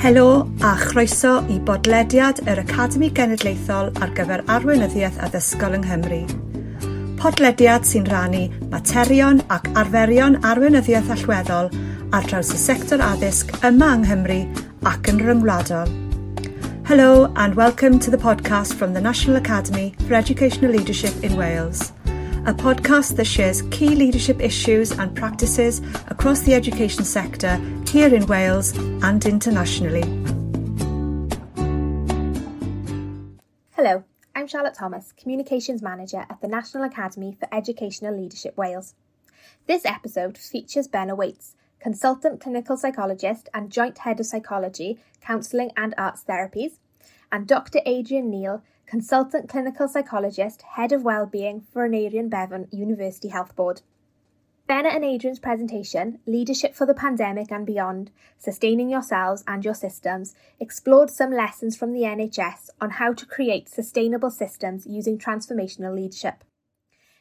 Helo a chroeso i bodlediad yr Academi Genedlaethol ar gyfer arweinyddiaeth addysgol yng Nghymru. Podlediad sy'n rannu materion ac arferion arweinyddiaeth allweddol ar draws y sector addysg yma yng Nghymru ac yn ryngwladol. Hello and welcome to the podcast from the National Academy for Educational Leadership in Wales. A podcast that shares key leadership issues and practices across the education sector here in Wales and internationally. Hello, I'm Charlotte Thomas, Communications Manager at the National Academy for Educational Leadership Wales. This episode features Benna Waites, Consultant Clinical Psychologist and Joint Head of Psychology, Counselling and Arts Therapies, and Dr. Adrian Neal, Consultant Clinical Psychologist, Head of Wellbeing for Aneurin Bevan University Health Board. Benna and Adrian's presentation, Leadership for the Pandemic and Beyond Sustaining Yourselves and Your Systems, explored some lessons from the NHS on how to create sustainable systems using transformational leadership.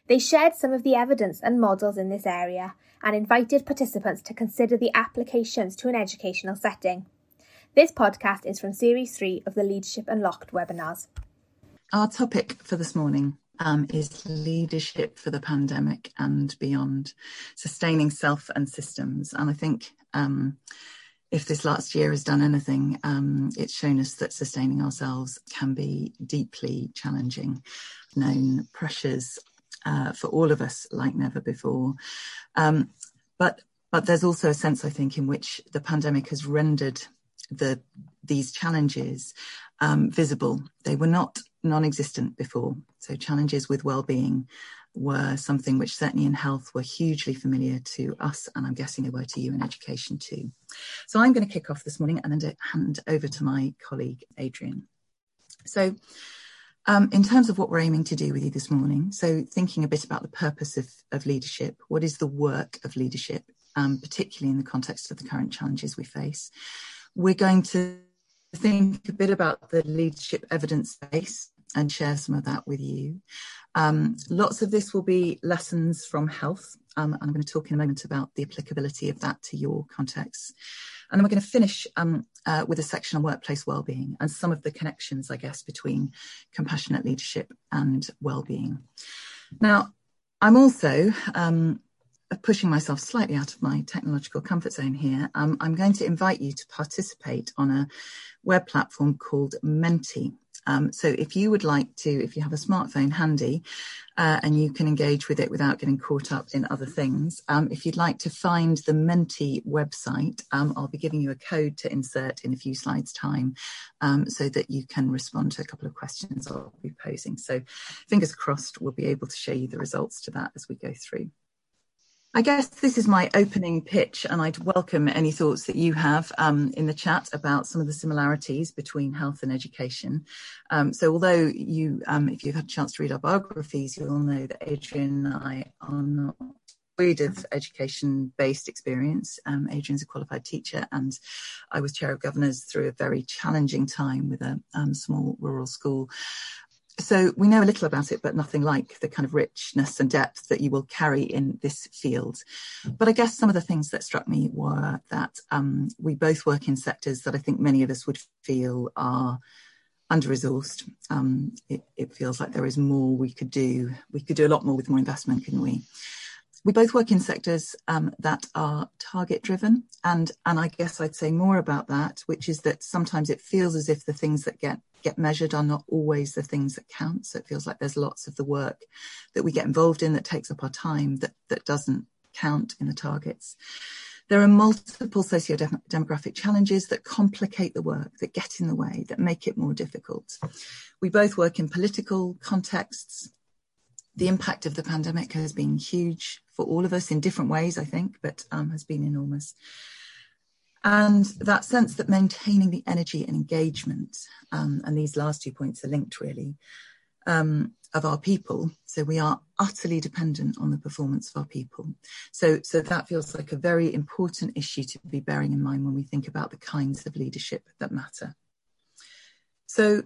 They shared some of the evidence and models in this area and invited participants to consider the applications to an educational setting. This podcast is from Series 3 of the Leadership Unlocked webinars. Our topic for this morning um, is leadership for the pandemic and beyond, sustaining self and systems. And I think um, if this last year has done anything, um, it's shown us that sustaining ourselves can be deeply challenging. Known pressures uh, for all of us like never before. Um, but but there's also a sense, I think, in which the pandemic has rendered the these challenges um, visible. They were not non-existent before. So challenges with well-being were something which certainly in health were hugely familiar to us, and I'm guessing they were to you in education too. So I'm going to kick off this morning and then hand over to my colleague Adrian. So. Um, in terms of what we're aiming to do with you this morning, so thinking a bit about the purpose of, of leadership, what is the work of leadership, um, particularly in the context of the current challenges we face, we're going to think a bit about the leadership evidence base and share some of that with you. Um, lots of this will be lessons from health. Um, and I'm going to talk in a moment about the applicability of that to your context. And then we're going to finish um, uh, with a section on workplace well-being and some of the connections, I guess, between compassionate leadership and well-being. Now, I'm also um, pushing myself slightly out of my technological comfort zone here, um, I'm going to invite you to participate on a web platform called Menti. Um, so if you would like to, if you have a smartphone handy uh, and you can engage with it without getting caught up in other things, um, if you'd like to find the Menti website, um, I'll be giving you a code to insert in a few slides time um, so that you can respond to a couple of questions I'll be posing. So fingers crossed, we'll be able to show you the results to that as we go through. I guess this is my opening pitch, and I'd welcome any thoughts that you have um, in the chat about some of the similarities between health and education. Um, so, although you, um, if you've had a chance to read our biographies, you'll know that Adrian and I are not void of education-based experience. Um, Adrian's a qualified teacher, and I was chair of governors through a very challenging time with a um, small rural school so we know a little about it, but nothing like the kind of richness and depth that you will carry in this field. But I guess some of the things that struck me were that um, we both work in sectors that I think many of us would feel are under resourced. Um, it, it, feels like there is more we could do. We could do a lot more with more investment, couldn't we? We both work in sectors um, that are target driven, and and I guess I'd say more about that, which is that sometimes it feels as if the things that get get measured are not always the things that count. So it feels like there's lots of the work that we get involved in that takes up our time that, that doesn't count in the targets. There are multiple socio-demographic challenges that complicate the work, that get in the way, that make it more difficult. We both work in political contexts. The impact of the pandemic has been huge for all of us in different ways, I think, but um, has been enormous. And that sense that maintaining the energy and engagement, um, and these last two points are linked really, um, of our people. So we are utterly dependent on the performance of our people. So, so that feels like a very important issue to be bearing in mind when we think about the kinds of leadership that matter. So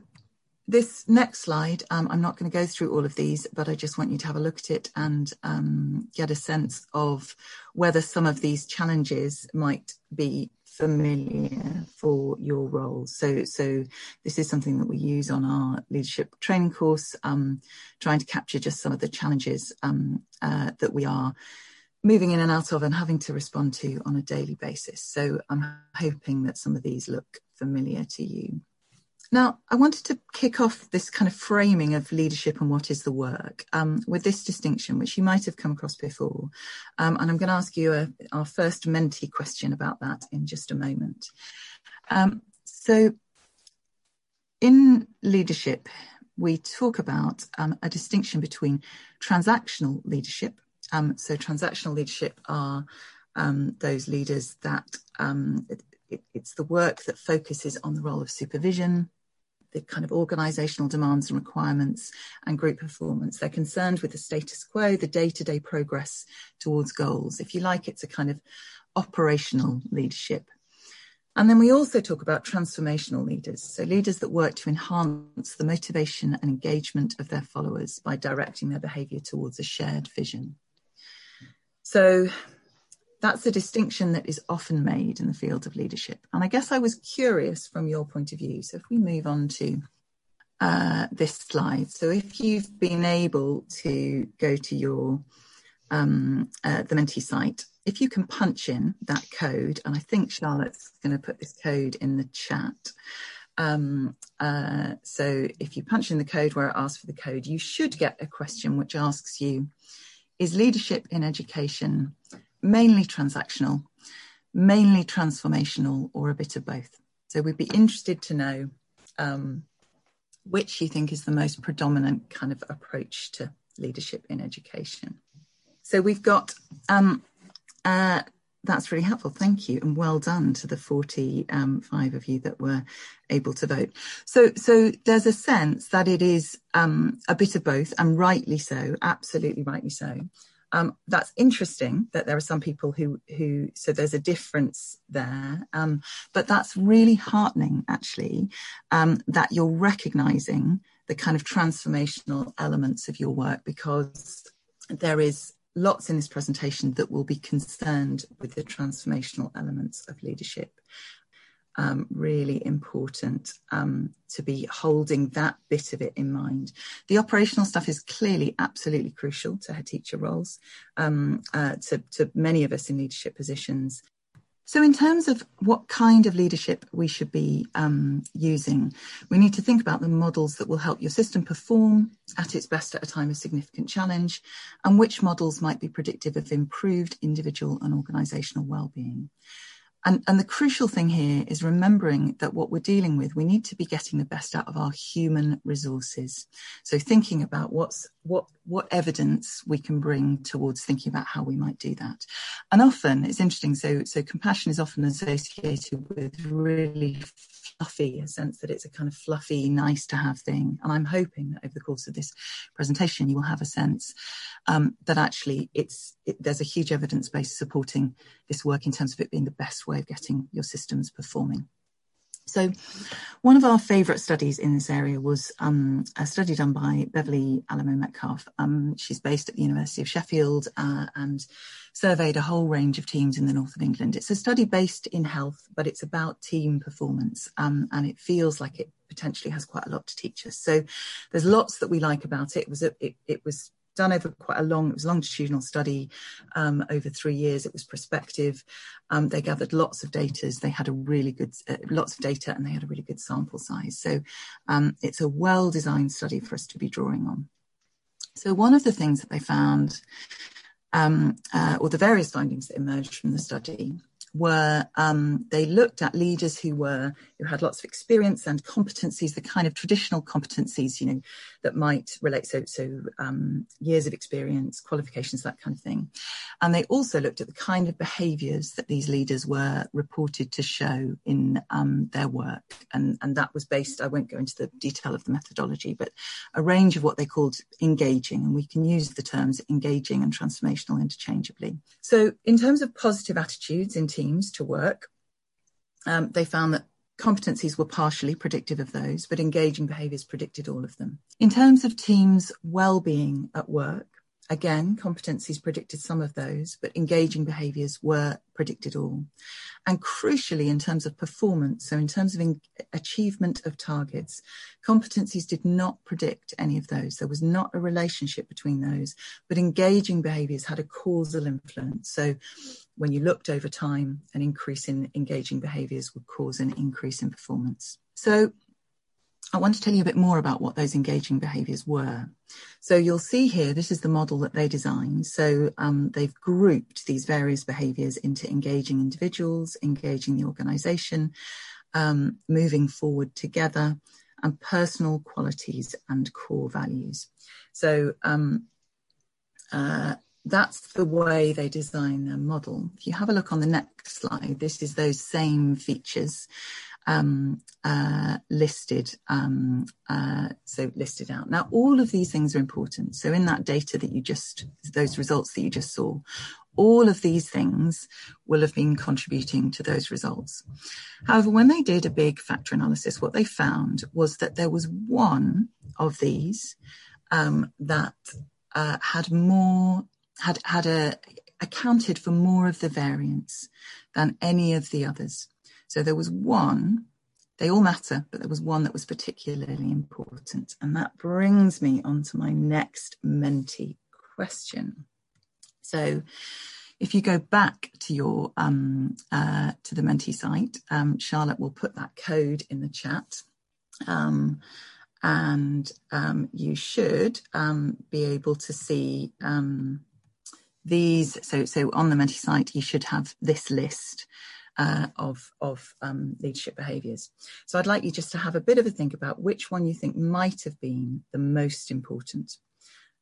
this next slide, um, I'm not going to go through all of these, but I just want you to have a look at it and um, get a sense of whether some of these challenges might be familiar for your role. So, so this is something that we use on our leadership training course, um, trying to capture just some of the challenges um, uh, that we are moving in and out of and having to respond to on a daily basis. So I'm hoping that some of these look familiar to you. Now, I wanted to kick off this kind of framing of leadership and what is the work um, with this distinction, which you might have come across before. Um, and I'm going to ask you a, our first Menti question about that in just a moment. Um, so, in leadership, we talk about um, a distinction between transactional leadership. Um, so, transactional leadership are um, those leaders that it, it, it's the work that focuses on the role of supervision, the kind of organizational demands and requirements and group performance. They're concerned with the status quo, the day to day progress towards goals. If you like, it's a kind of operational leadership. And then we also talk about transformational leaders, so leaders that work to enhance the motivation and engagement of their followers by directing their behavior towards a shared vision. So that's a distinction that is often made in the field of leadership. And I guess I was curious from your point of view. So if we move on to uh, this slide. So if you've been able to go to your um, uh, the Menti site, if you can punch in that code, and I think Charlotte's going to put this code in the chat. Um, uh, so if you punch in the code where it asks for the code, you should get a question which asks you, is leadership in education mainly transactional, mainly transformational, or a bit of both. So we'd be interested to know um, which you think is the most predominant kind of approach to leadership in education. So we've got um, uh, that's really helpful. Thank you, and well done to the 45 um, of you that were able to vote. So, so there's a sense that it is um, a bit of both, and rightly so, absolutely rightly so. Um, that's interesting that there are some people who who so there's a difference there, um, but that's really heartening actually um, that you're recognizing the kind of transformational elements of your work because there is lots in this presentation that will be concerned with the transformational elements of leadership um, really important um, to be holding that bit of it in mind. The operational stuff is clearly absolutely crucial to head teacher roles, um, uh, to, to many of us in leadership positions. So, in terms of what kind of leadership we should be um, using, we need to think about the models that will help your system perform at its best at a time of significant challenge, and which models might be predictive of improved individual and organisational well-being. And, and the crucial thing here is remembering that what we're dealing with, we need to be getting the best out of our human resources. So thinking about what's what what evidence we can bring towards thinking about how we might do that. And often it's interesting. So so compassion is often associated with really fluffy, a sense that it's a kind of fluffy, nice to have thing. And I'm hoping that over the course of this presentation, you will have a sense um, that actually it's it, there's a huge evidence base supporting this work in terms of it being the best way of getting your systems performing. So, one of our favourite studies in this area was um, a study done by Beverly Alimo-Metcalfe. Um, she's based at the University of Sheffield uh, and surveyed a whole range of teams in the north of England. It's a study based in health, but it's about team performance, um, and it feels like it potentially has quite a lot to teach us. So, there's lots that we like about it. It was a, it, it was done over quite a long, it was a longitudinal study um, over three years. It was prospective. Um, they gathered lots of data. They had a really good, uh, lots of data and they had a really good sample size. So um, it's a well designed study for us to be drawing on. So one of the things that they found, um, uh, or the various findings that emerged from the study, were um, they looked at leaders who were who had lots of experience and competencies, the kind of traditional competencies, you know, that might relate so so um, years of experience, qualifications, that kind of thing. And they also looked at the kind of behaviours that these leaders were reported to show in um, their work, and and that was based. I won't go into the detail of the methodology, but a range of what they called engaging, and we can use the terms engaging and transformational interchangeably. So in terms of positive attitudes in teams to work, um, they found that competencies were partially predictive of those, but engaging behaviours predicted all of them. In terms of teams' well-being at work, Again, competencies predicted some of those, but engaging behaviours were predicted all. And crucially, in terms of performance, so in terms of achievement of targets, competencies did not predict any of those. There was not a relationship between those, but engaging behaviours had a causal influence. So when you looked over time, an increase in engaging behaviours would cause an increase in performance. So I want to tell you a bit more about what those engaging behaviours were. So you'll see here, this is the model that they designed. So um, they've grouped these various behaviours into engaging individuals, engaging the organisation, um, moving forward together, and personal qualities and core values. So um, uh, that's the way they design their model. If you have a look on the next slide, this is those same features um, uh, listed, um, uh, so listed out. Now, all of these things are important. So in that data that you just, those results that you just saw, all of these things will have been contributing to those results. However, when they did a big factor analysis, what they found was that there was one of these um, that uh, had more, had had a accounted for more of the variance than any of the others. So there was one, they all matter, but there was one that was particularly important. And that brings me on to my next Menti question. So if you go back to your um, uh, to the Menti site, um, Charlotte will put that code in the chat. Um, and um, you should um, be able to see um, these. So, so on the Menti site, you should have this list uh, of, of um, leadership behaviours. So I'd like you just to have a bit of a think about which one you think might have been the most important.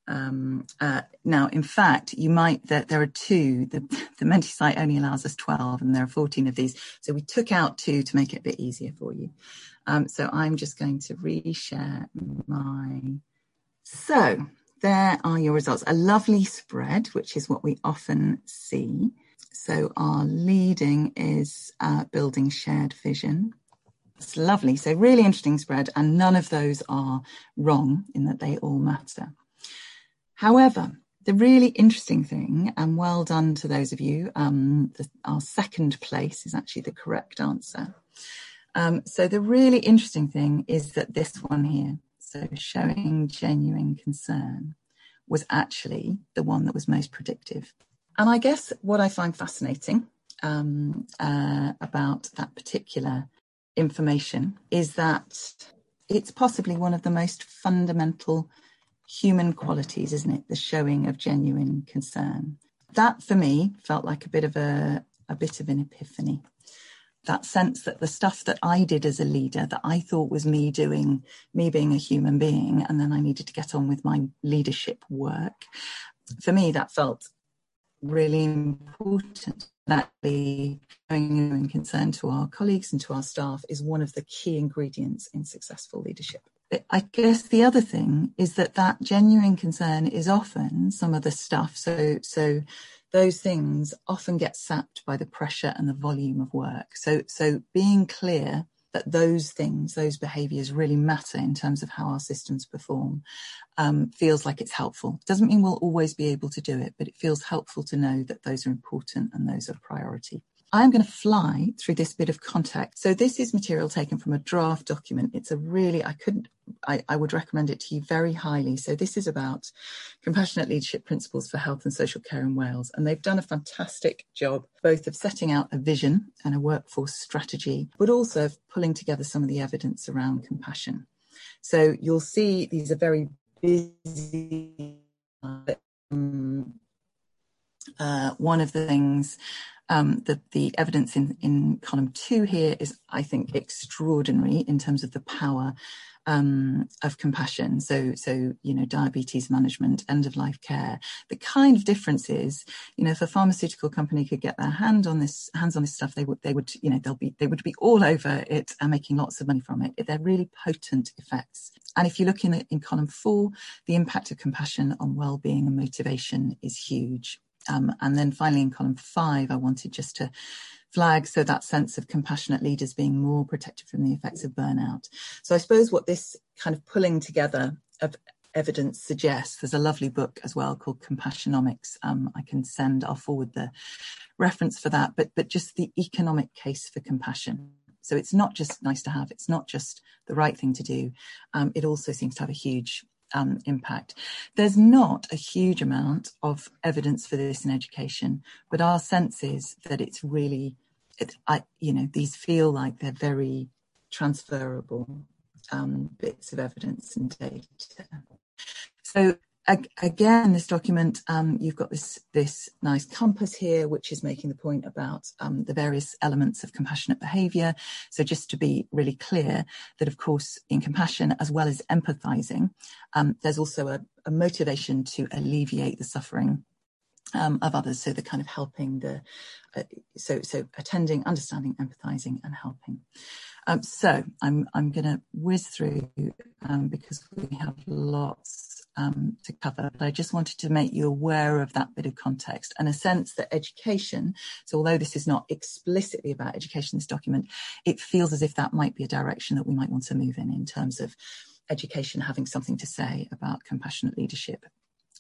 Um, uh, now, in fact, you might that there are two. The, the Menti site only allows us 12, and there are 14 of these. So we took out two to make it a bit easier for you. Um, so I'm just going to reshare my. So there are your results. A lovely spread, which is what we often see. So our leading is uh, building shared vision. It's lovely. So really interesting spread, and none of those are wrong in that they all matter. However, the really interesting thing, and well done to those of you, um, the, our second place is actually the correct answer. Um, so the really interesting thing is that this one here, so showing genuine concern, was actually the one that was most predictive. And I guess what I find fascinating um, uh, about that particular information is that it's possibly one of the most fundamental human qualities, isn't it? The showing of genuine concern. That for me felt like a bit of a, a bit of an epiphany. That sense that the stuff that I did as a leader, that I thought was me doing, me being a human being, and then I needed to get on with my leadership work. For me, that felt really important that the showing concern to our colleagues and to our staff is one of the key ingredients in successful leadership. I guess the other thing is that that genuine concern is often some of the stuff. So, so those things often get sapped by the pressure and the volume of work. So, so being clear that those things, those behaviours really matter in terms of how our systems perform, um, feels like it's helpful. Doesn't mean we'll always be able to do it, but it feels helpful to know that those are important and those are priority. I'm going to fly through this bit of context. So this is material taken from a draft document. It's a really, I couldn't, I, I, would recommend it to you very highly. So this is about compassionate leadership principles for health and social care in Wales. And they've done a fantastic job both of setting out a vision and a workforce strategy, but also of pulling together some of the evidence around compassion. So you'll see these are very busy. Um, uh, one of the things um, the, the evidence in, in column two here is, I think, extraordinary in terms of the power um, of compassion. So, so you know, diabetes management, end of life care. The kind of differences. you know, if a pharmaceutical company could get their hand on this, hands on this stuff, they would, they would, you know, they'll be, they would be all over it and making lots of money from it. They're really potent effects. And if you look in in column four, the impact of compassion on well-being and motivation is huge. Um, and then finally in column five, I wanted just to flag so that sense of compassionate leaders being more protected from the effects of burnout. So I suppose what this kind of pulling together of evidence suggests, there's a lovely book as well called Compassionomics. Um, I can send, I'll forward the reference for that, but, but just the economic case for compassion. So it's not just nice to have, it's not just the right thing to do. Um, it also seems to have a huge um, impact. There's not a huge amount of evidence for this in education, but our sense is that it's really, it, I, you know, these feel like they're very transferable um, bits of evidence and data. So again, this document, um, you've got this this nice compass here, which is making the point about um, the various elements of compassionate behaviour. So just to be really clear, that of course, in compassion as well as empathising, um, there's also a, a, motivation to alleviate the suffering. Um, of others, so the kind of helping the, uh, so so attending, understanding, empathising, and helping. Um, so I'm I'm going to whiz through um, because we have lots um, to cover, but I just wanted to make you aware of that bit of context and a sense that education, so although this is not explicitly about education, this document, it feels as if that might be a direction that we might want to move in, in terms of education having something to say about compassionate leadership.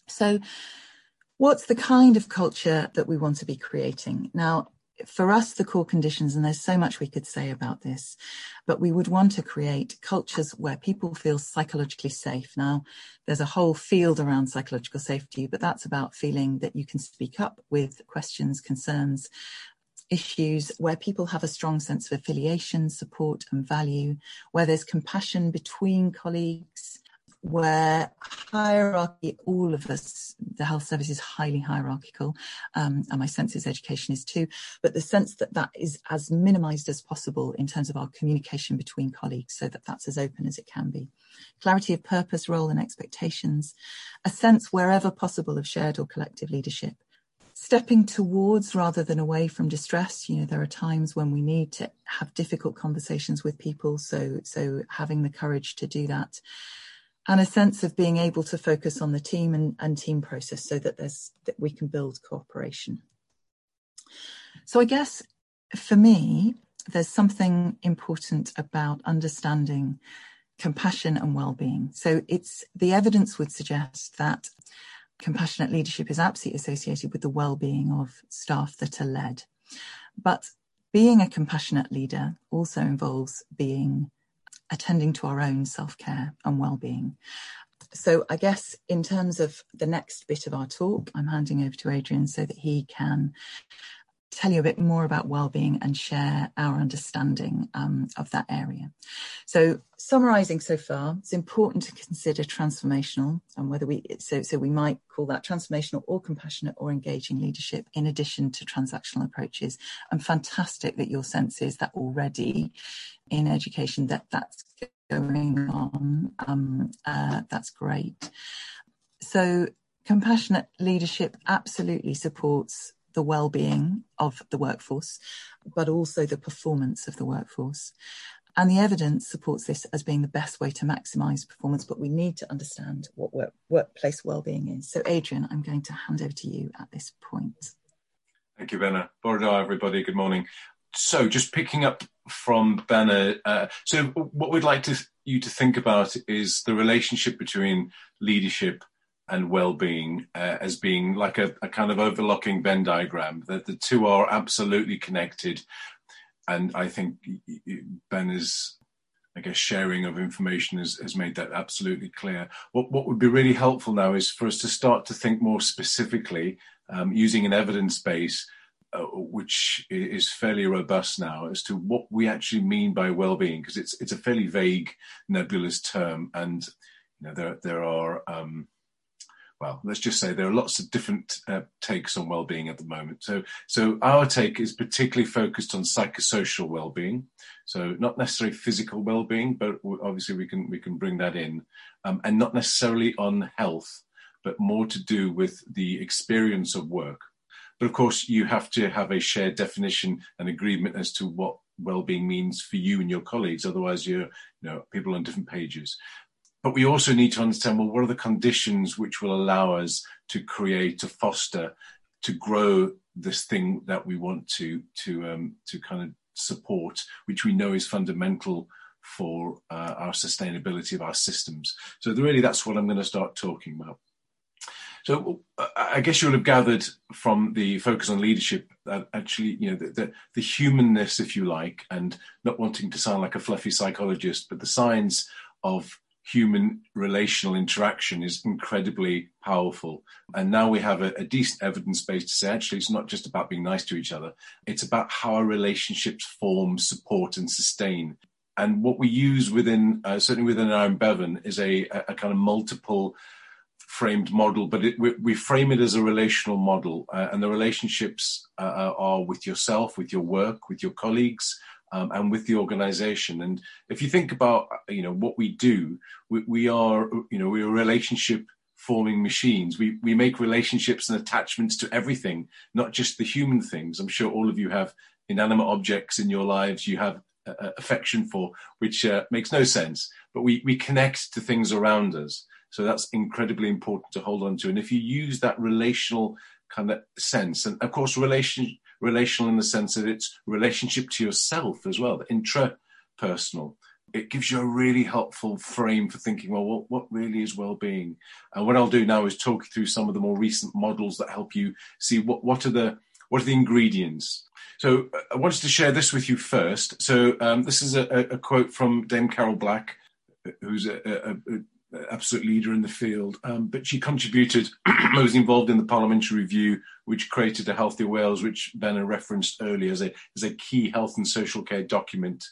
So, what's the kind of culture that we want to be creating? Now, for us, the core conditions, and there's so much we could say about this, but we would want to create cultures where people feel psychologically safe. Now, there's a whole field around psychological safety, but that's about feeling that you can speak up with questions, concerns, issues where people have a strong sense of affiliation, support, and value, where there's compassion between colleagues, where hierarchy, all of us, the health service is highly hierarchical, um, and my sense is education is too, but the sense that that is as minimized as possible in terms of our communication between colleagues so that that's as open as it can be. Clarity of purpose, role and expectations, a sense wherever possible of shared or collective leadership. Stepping towards rather than away from distress. You know, there are times when we need to have difficult conversations with people. So, so having the courage to do that and a sense of being able to focus on the team and, and team process so that there's that we can build cooperation. So I guess for me, there's something important about understanding compassion and well-being. So it's the evidence would suggest that compassionate leadership is absolutely associated with the well-being of staff that are led. But being a compassionate leader also involves being attending to our own self care and well being. So, I guess in terms of the next bit of our talk, I'm handing over to Adrian so that he can tell you a bit more about well-being and share our understanding um, of that area. So, summarising so far, it's important to consider transformational and whether we so so we might call that transformational or compassionate or engaging leadership in addition to transactional approaches. And fantastic that your sense is that already in education that that's going on. Um, uh, that's great. So, compassionate leadership absolutely supports the well-being of the workforce, but also the performance of the workforce. And the evidence supports this as being the best way to maximise performance, but we need to understand what work, workplace well-being is. So, Adrian, I'm going to hand over to you at this point. Thank you, Benna. Bore da, everybody. Good morning. So, just picking up from Benna, uh, so what we'd like to, you to think about is the relationship between leadership and well-being uh, as being like a, a, kind of overlooking Venn diagram. That the two are absolutely connected, and I think Ben is. I guess, sharing of information has, has made that absolutely clear. What what would be really helpful now is for us to start to think more specifically um, using an evidence base. Uh, which is fairly robust now as to what we actually mean by well-being because it's it's a fairly vague nebulous term and you know there there are um, well, let's just say there are lots of different uh, takes on well-being at the moment. So, so our take is particularly focused on psychosocial well-being. So, not necessarily physical well-being, but obviously we can we can bring that in, um, and not necessarily on health, but more to do with the experience of work. But of course, you have to have a shared definition and agreement as to what well-being means for you and your colleagues. Otherwise, you're you know people on different pages. But we also need to understand well, what are the conditions which will allow us to create, to foster to grow this thing that we want to to um, to kind of support, which we know is fundamental for uh, our sustainability of our systems. So really, that's what I'm going to start talking about. So I guess you'll have gathered from the focus on leadership that actually, you know, the, the, the, humanness, if you like, and not wanting to sound like a fluffy psychologist, but the science of human relational interaction is incredibly powerful. And now we have a, a decent evidence base to say actually it's not just about being nice to each other, it's about how our relationships form, support, and sustain. And what we use within, uh, certainly within our Bevan, is a, a, kind of multiple framed model, but it, we, we, frame it as a relational model. Uh, and the relationships uh, are with yourself, with your work, with your colleagues, um, and with the organization. And if you think about, you know, what we do, we, we are, you know, we're relationship forming machines. We, we make relationships and attachments to everything, not just the human things. I'm sure all of you have inanimate objects in your lives you have uh, affection for, which uh, makes no sense, but we, we connect to things around us. So that's incredibly important to hold on to. And if you use that relational kind of sense, and of course, relation, relational in the sense that it's relationship to yourself as well, the intrapersonal. It gives you a really helpful frame for thinking, well, what, what really is well-being? And what I'll do now is talk through some of the more recent models that help you see what, what are the what are the ingredients. So uh, I wanted to share this with you first. So um, this is a, a, quote from Dame Carol Black, who's a, a, absolute leader in the field. Um, but she contributed, I was involved in the parliamentary review, which created a Healthier Wales, which Benna referenced earlier as a, as a key health and social care document.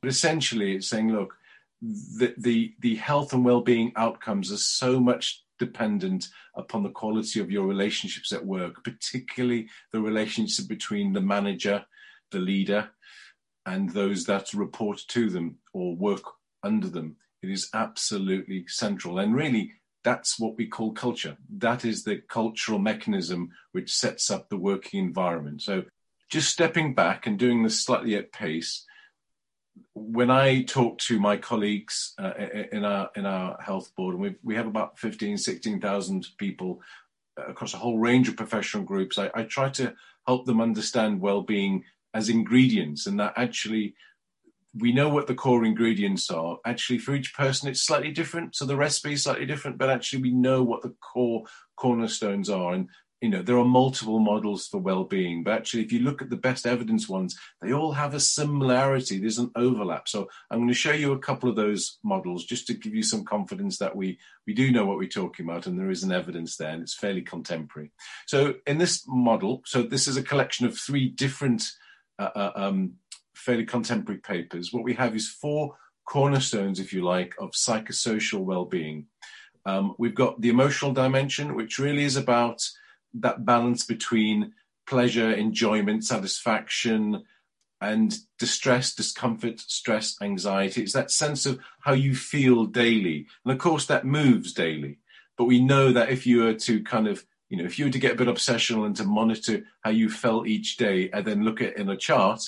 But essentially, it's saying, look, the, the, the health and well-being outcomes are so much dependent upon the quality of your relationships at work, particularly the relationship between the manager, the leader, and those that report to them or work under them. It is absolutely central. And really, that's what we call culture. That is the cultural mechanism which sets up the working environment. So, just stepping back and doing this slightly at pace, when I talk to my colleagues uh, in our in our health board, and we we have about 15, 16,000 people across a whole range of professional groups, I, I try to help them understand well-being as ingredients, and that actually we know what the core ingredients are. Actually, for each person, it's slightly different. So the recipe is slightly different, but actually, we know what the core cornerstones are. And you know, there are multiple models for well-being, but actually, if you look at the best evidence ones, they all have a similarity. There's an overlap. So I'm going to show you a couple of those models just to give you some confidence that we we do know what we're talking about, and there is an evidence there, and it's fairly contemporary. So in this model, so this is a collection of three different uh, uh um, fairly contemporary papers, what we have is four cornerstones, if you like, of psychosocial well-being. Um, we've got the emotional dimension, which really is about that balance between pleasure, enjoyment, satisfaction, and distress, discomfort, stress, anxiety. It's that sense of how you feel daily. And of course, that moves daily. But we know that if you were to kind of, you know, if you were to get a bit obsessional and to monitor how you felt each day and then look at in a chart,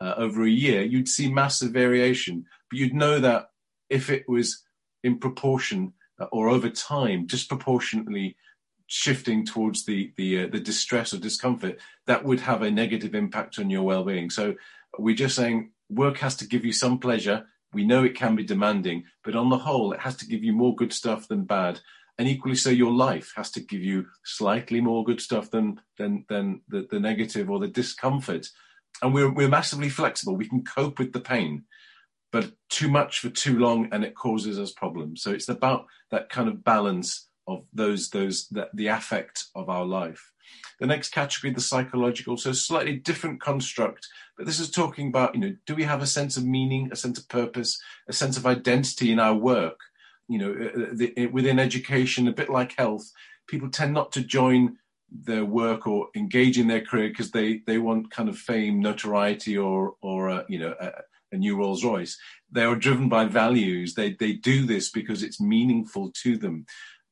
uh, over a year, you'd see massive variation. But you'd know that if it was in proportion uh, or over time, disproportionately shifting towards the the, uh, the distress or discomfort, that would have a negative impact on your well-being. So we're just saying work has to give you some pleasure. We know it can be demanding, but on the whole, it has to give you more good stuff than bad. And equally so, your life has to give you slightly more good stuff than than than the, the negative or the discomfort and we're we're massively flexible. We can cope with the pain, but too much for too long, and it causes us problems. So it's about that kind of balance of those those that the affect of our life. The next category, the psychological, so slightly different construct, but this is talking about you know, do we have a sense of meaning, a sense of purpose, a sense of identity in our work? You know, uh, uh, the, within education, a bit like health, people tend not to join their work or engage in their career because they they want kind of fame, notoriety, or or uh, you know a, a, new Rolls Royce. They are driven by values. They they do this because it's meaningful to them.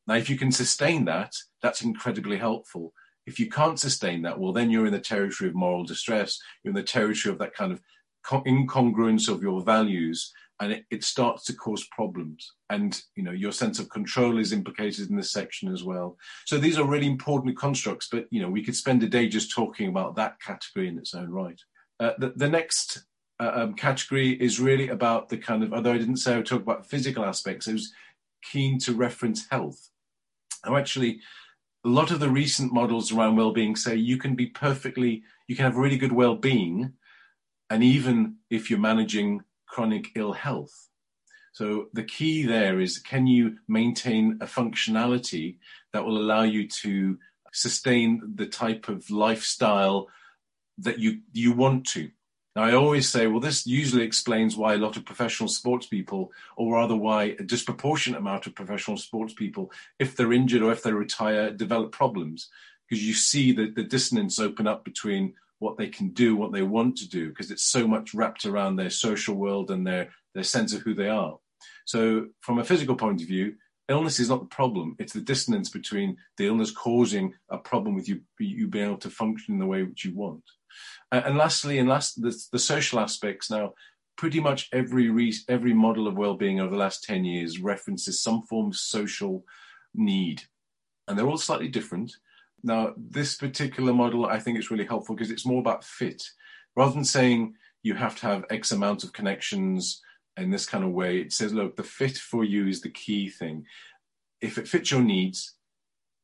Now, if you can sustain that, that's incredibly helpful. If you can't sustain that, well, then you're in the territory of moral distress. You're in the territory of that kind of incongruence of your values, and it, it, starts to cause problems. And you know your sense of control is implicated in this section as well. So these are really important constructs. But you know we could spend a day just talking about that category in its own right. Uh, the, the, next uh, um, category is really about the kind of although I didn't say I would talk about physical aspects. I was keen to reference health. Now actually. A lot of the recent models around well-being say you can be perfectly, you can have really good well-being, and even if you're managing chronic ill health. So the key there is can you maintain a functionality that will allow you to sustain the type of lifestyle that you you want to. Now I always say, well, this usually explains why a lot of professional sports people, or rather why a disproportionate amount of professional sports people, if they're injured or if they retire, develop problems. Because you see the, the dissonance open up between what they can do, what they want to do, because it's so much wrapped around their social world and their, their sense of who they are. So, from a physical point of view, illness is not the problem. It's the dissonance between the illness causing a problem with you, you being able to function in the way which you want. Uh, and lastly, and last, the, the social aspects now, pretty much every re- every model of well-being over the last 10 years references some form of social need. And they're all slightly different. Now, this particular model, I think is really helpful because it's more about fit. Rather than saying you have to have X amount of connections in this kind of way, it says, look, the fit for you is the key thing. If it fits your needs,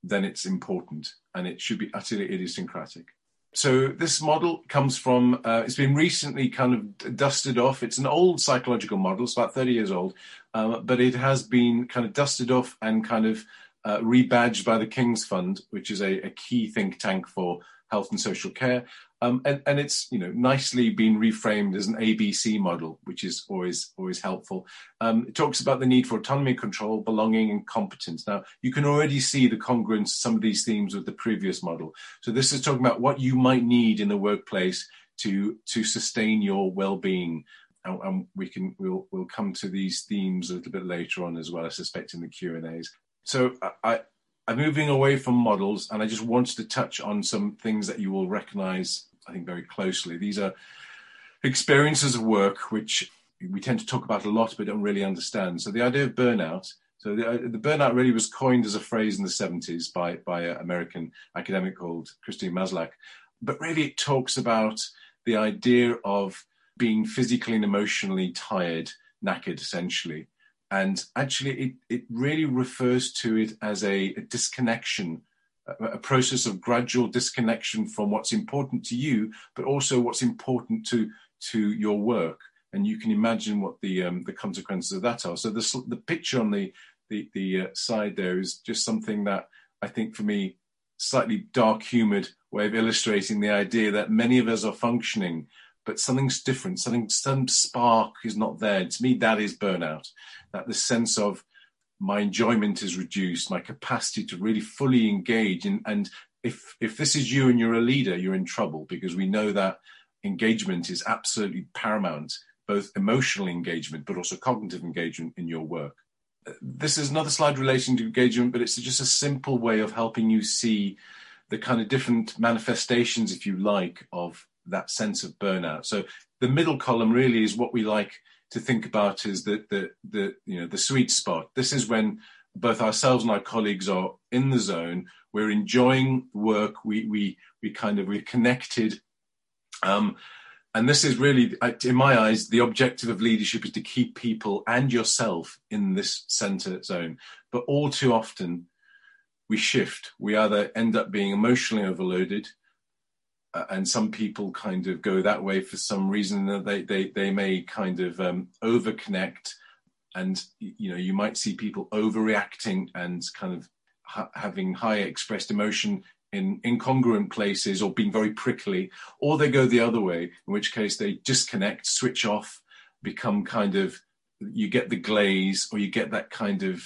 then it's important and it should be utterly idiosyncratic. So this model comes from, uh, it's been recently kind of dusted off. It's an old psychological model, it's about 30 years old, uh, but it has been kind of dusted off and kind of uh, rebadged by the King's Fund, which is a, a, key think tank for health and social care. Um, and, and, it's you know nicely been reframed as an ABC model, which is always always helpful. Um, it talks about the need for autonomy, control, belonging, and competence. Now you can already see the congruence of some of these themes with the previous model. So this is talking about what you might need in the workplace to to sustain your well-being. And, and we can we'll we'll come to these themes a little bit later on as well. I suspect in the Q and A's so I, I'm moving away from models, and I just wanted to touch on some things that you will recognise, I think, very closely. These are experiences of work which we tend to talk about a lot, but don't really understand. So the idea of burnout. So the, uh, the burnout really was coined as a phrase in the 70s by by an American academic called Christine Maslach, but really it talks about the idea of being physically and emotionally tired, knackered, essentially, and actually, it, it really refers to it as a, a disconnection, a, process of gradual disconnection from what's important to you, but also what's important to, to your work. And you can imagine what the, um, the consequences of that are. So the, the picture on the, the, the uh, side there is just something that I think for me, slightly dark humored way of illustrating the idea that many of us are functioning but something's different. Something, some spark is not there. To me, that is burnout. That the sense of my enjoyment is reduced, my capacity to really fully engage. And, and if if this is you and you're a leader, you're in trouble because we know that engagement is absolutely paramount, both emotional engagement but also cognitive engagement in your work. This is another slide relating to engagement, but it's just a simple way of helping you see the kind of different manifestations, if you like, of that sense of burnout. So the middle column really is what we like to think about is the the the you know the sweet spot. This is when both ourselves and our colleagues are in the zone. We're enjoying work. We we we kind of we're connected. Um, and this is really, in my eyes, the objective of leadership is to keep people and yourself in this center zone. But all too often, we shift. We either end up being emotionally overloaded, uh, and some people kind of go that way for some reason they they they may kind of um, overconnect and you know you might see people overreacting and kind of ha- having high expressed emotion in incongruent places or being very prickly or they go the other way in which case they disconnect switch off become kind of you get the glaze or you get that kind of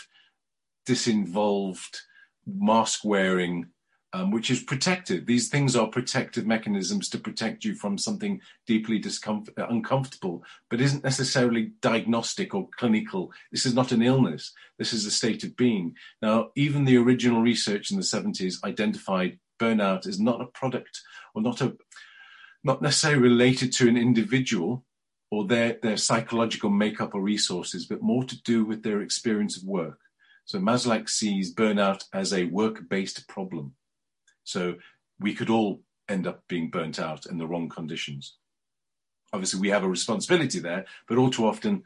disinvolved mask wearing um, which is protective. These things are protective mechanisms to protect you from something deeply discomfort, uh, uncomfortable, but isn't necessarily diagnostic or clinical. This is not an illness. This is a state of being. Now, even the original research in the 70s identified burnout as not a product or not a not necessarily related to an individual or their, their psychological makeup or resources, but more to do with their experience of work. So Maslach sees burnout as a work-based problem. So we could all end up being burnt out in the wrong conditions. Obviously, we have a responsibility there, but all too often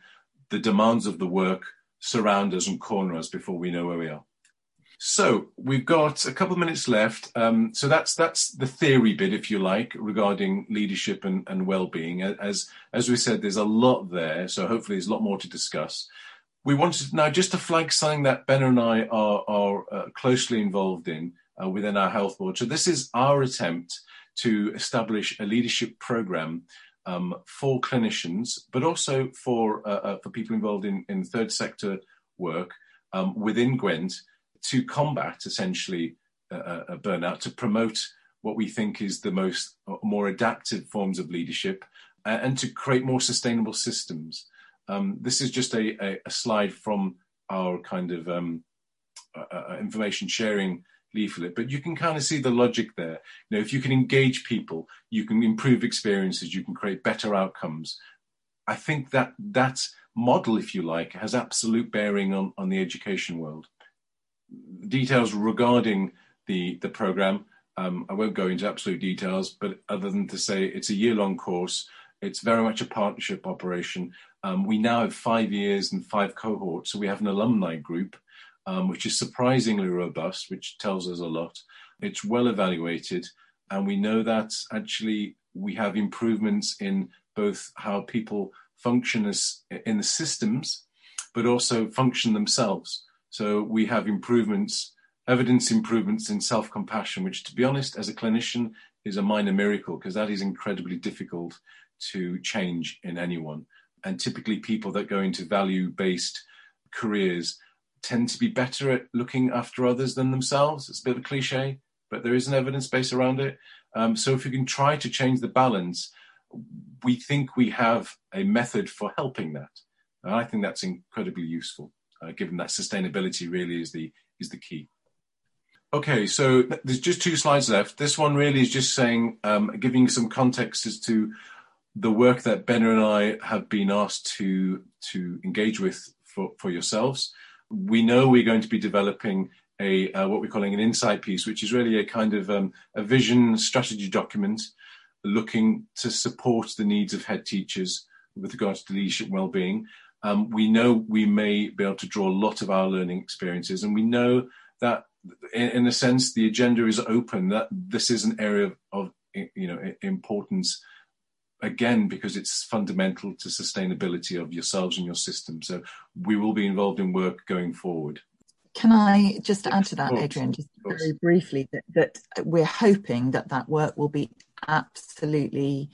the demands of the work surround us and corner us before we know where we are. So we've got a couple of minutes left. Um, so that's that's the theory bit, if you like, regarding leadership and, and well-being. As as we said, there's a lot there. So hopefully, there's a lot more to discuss. We wanted now just to flag something that Ben and I are are uh, closely involved in uh, within our health board. So this is our attempt to establish a leadership program um, for clinicians, but also for uh, uh, for people involved in in third sector work um, within Gwent to combat essentially uh, a burnout, to promote what we think is the most uh, more adaptive forms of leadership, and to create more sustainable systems. Um, this is just a, a, a, slide from our kind of um, uh, uh, information sharing leaflet, but you can kind of see the logic there. You know, if you can engage people, you can improve experiences, you can create better outcomes. I think that that model, if you like, has absolute bearing on, on the education world details regarding the the program. Um, I won't go into absolute details, but other than to say it's a year-long course. It's very much a partnership operation. Um, we now have five years and five cohorts, so we have an alumni group, um, which is surprisingly robust, which tells us a lot. It's well evaluated, and we know that actually we have improvements in both how people function as in the systems, but also function themselves. So we have improvements, evidence improvements in self-compassion, which to be honest, as a clinician, is a minor miracle because that is incredibly difficult to change in anyone. And typically people that go into value-based careers tend to be better at looking after others than themselves. It's a bit of a cliche, but there is an evidence base around it. Um, so if we can try to change the balance, we think we have a method for helping that. And I think that's incredibly useful uh, given that sustainability really is the is the key. Okay, so there's just two slides left. This one really is just saying, um, giving some context as to the work that Benna and I have been asked to to engage with for, for yourselves. We know we're going to be developing a uh, what we're calling an insight piece, which is really a kind of um, a vision strategy document looking to support the needs of head teachers with regards to leadership well-being um, we know we may be able to draw a lot of our learning experiences, and we know that, in, in a sense, the agenda is open. That this is an area of, of you know importance again because it's fundamental to sustainability of yourselves and your system. So we will be involved in work going forward. Can I just add to that, Adrian, just very briefly, that, that we're hoping that that work will be absolutely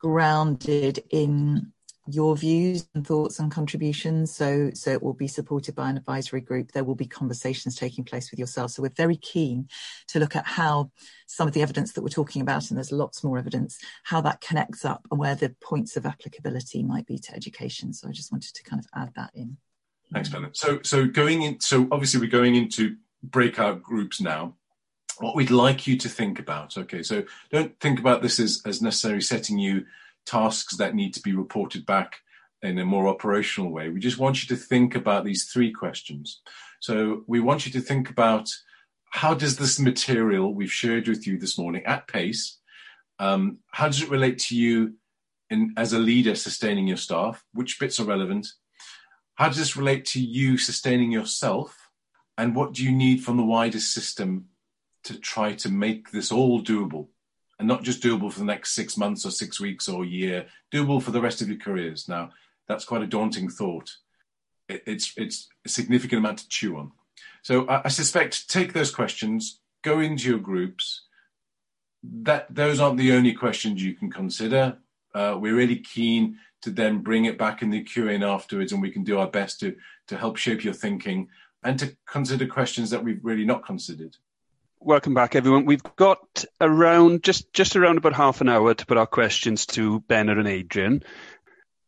grounded in your views and thoughts and contributions. So, so it will be supported by an advisory group. There will be conversations taking place with yourself. So we're very keen to look at how some of the evidence that we're talking about, and there's lots more evidence, how that connects up and where the points of applicability might be to education. So I just wanted to kind of add that in. Thanks, Benna. So, so going in, so obviously we're going into breakout groups now what we'd like you to think about. Okay, so don't think about this as, as necessarily setting you tasks that need to be reported back in a more operational way. We just want you to think about these three questions. So we want you to think about how does this material we've shared with you this morning at pace, um, how does it relate to you in, as a leader sustaining your staff? Which bits are relevant? How does this relate to you sustaining yourself? And what do you need from the wider system to try to make this all doable? And not just doable for the next six months or six weeks or year, doable for the rest of your careers. Now, that's quite a daunting thought. It, it's it's a significant amount to chew on. So I, I suspect take those questions, go into your groups. That those aren't the only questions you can consider. Uh, we're really keen to then bring it back in the Q&A afterwards, and we can do our best to to help shape your thinking and to consider questions that we've really not considered. Welcome back, everyone. We've got around just just around about half an hour to put our questions to Benna and Adrian.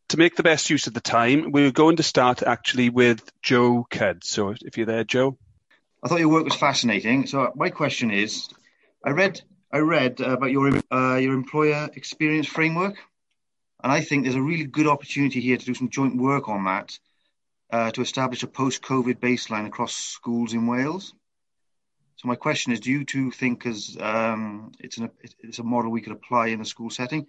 To make the best use of the time, we're going to start actually with Joe Cudd. So if you're there, Joe. I thought your work was fascinating. So my question is, I read I read about your uh, your employer experience framework. And I think there's a really good opportunity here to do some joint work on that uh, to establish a post-COVID baseline across schools in Wales. So my question is, do you two think as um, it's, an, it's a model we could apply in a school setting?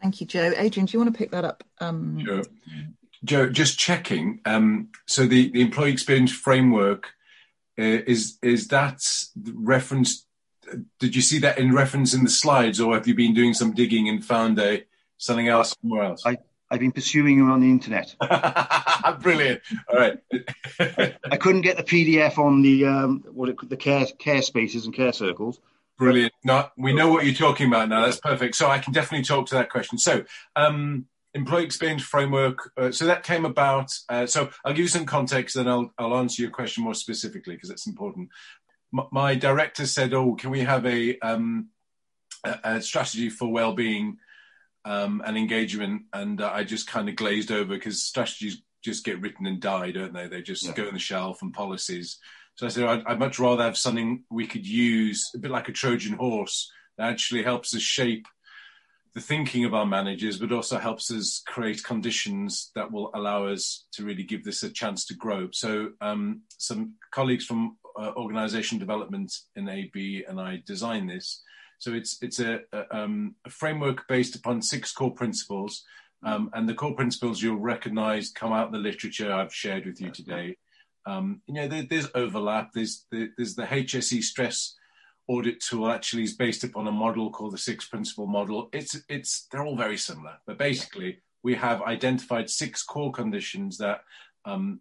Thank you, Joe. Adrian, do you want to pick that up? Um, sure. Joe, just checking. Um, so the, the employee experience framework uh, is is that reference? Did you see that in reference in the slides, or have you been doing some digging and found a something else somewhere else? I, I've been pursuing you on the internet. Brilliant. All right. I couldn't get the PDF on the um, what it, the care care spaces and care circles. Brilliant. No, we know what you're talking about now. That's perfect. So I can definitely talk to that question. So, um, employee experience framework. Uh, so that came about. Uh, so I'll give you some context, and I'll I'll answer your question more specifically because it's important. M- my director said, "Oh, can we have a um, a, a strategy for well-being um, and engagement?" And uh, I just kind of glazed over because strategies just get written and die, don't they? They just yeah. go on the shelf and policies. So I said, I'd, I'd, much rather have something we could use, a bit like a Trojan horse, that actually helps us shape the thinking of our managers, but also helps us create conditions that will allow us to really give this a chance to grow. So, um, some colleagues from uh, organization development in AB and I designed this. So it's it's a, a, um, a framework based upon six core principles, um, and the core principles you'll recognise come out in the literature I've shared with you today. Um, you know, there, there's overlap. There's there's the HSE stress audit tool actually is based upon a model called the six principle model. It's it's they're all very similar, but basically we have identified six core conditions that um,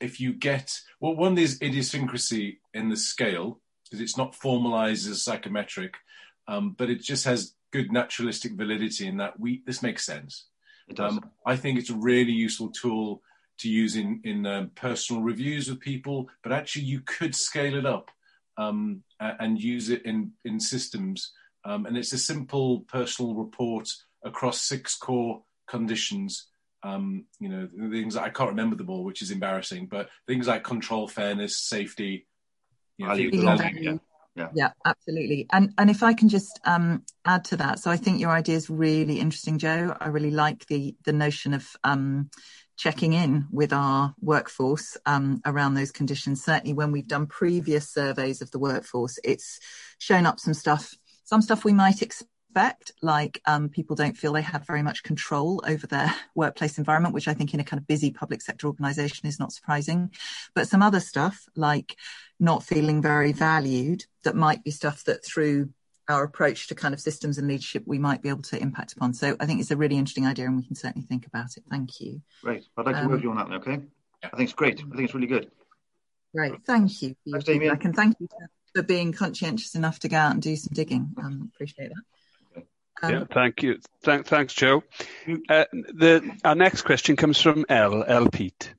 if you get well, one is idiosyncrasy in the scale because it's not formalized as psychometric, um, but it just has good naturalistic validity in that we this makes sense. It Um, I think it's a really useful tool to use in in um, personal reviews with people, but actually you could scale it up um, and use it in, in systems. Um, and it's a simple personal report across six core conditions. Um, you know, things I can't remember them all, which is embarrassing, but things like control, fairness, safety. You know, yeah. Yeah. yeah, absolutely. And and if I can just um, add to that, so I think your idea is really interesting, Joe. I really like the the notion of um, checking in with our workforce um, around those conditions. Certainly, when we've done previous surveys of the workforce, it's shown up some stuff, some stuff we might expect, like um, people don't feel they have very much control over their workplace environment, which I think in a kind of busy public sector organisation is not surprising. But some other stuff, like not feeling very valued, that might be stuff that through our approach to kind of systems and leadership we might be able to impact upon. So I think it's a really interesting idea and we can certainly think about it. Thank you. Great. I'd like to um, work with you on that, okay? Yeah. I think it's great. I think it's really good. Great. Thank you. Thanks, Damien. And thank you for being conscientious enough to go out and do some digging. Um, appreciate that. Um, yeah, thank you. Th- thanks, Joe. Uh, the, our next question comes from L. L. Pete.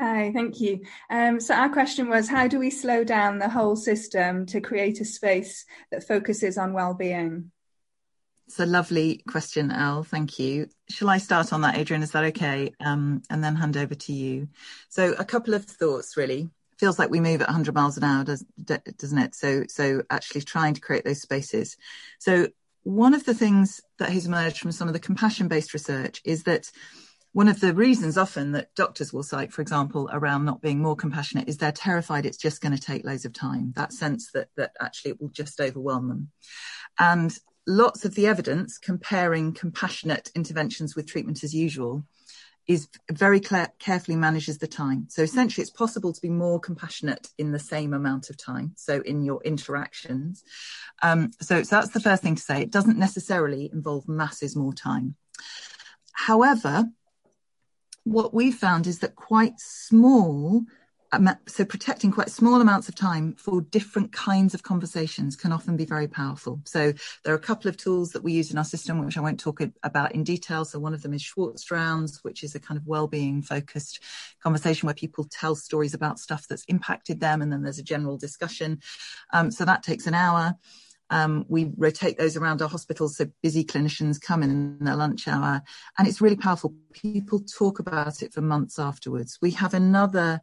Hi, thank you. Um, so our question was, how do we slow down the whole system to create a space that focuses on well-being? It's a lovely question, Elle. Thank you. Shall I start on that, Adrian? Is that okay? Um, and then hand over to you. So a couple of thoughts, really. Feels like we move at 100 miles an hour, does, doesn't it? So, so actually trying to create those spaces. So one of the things that has emerged from some of the compassion-based research is that one of the reasons often that doctors will cite, for example, around not being more compassionate is they're terrified it's just going to take loads of time, that sense that, that actually it will just overwhelm them. And lots of the evidence comparing compassionate interventions with treatment as usual is very clear, carefully manages the time. So essentially, it's possible to be more compassionate in the same amount of time. So in your interactions. Um, so, so that's the first thing to say. It doesn't necessarily involve masses more time. However, what we found is that quite small so protecting quite small amounts of time for different kinds of conversations can often be very powerful. So there are a couple of tools that we use in our system, which I won't talk about in detail. So one of them is Schwartz rounds, which is a kind of well-being focused conversation where people tell stories about stuff that's impacted them, and then there's a general discussion. Um, so that takes an hour. Um, we rotate those around our hospitals so busy clinicians come in their lunch hour, and it's really powerful. People talk about it for months afterwards. We have another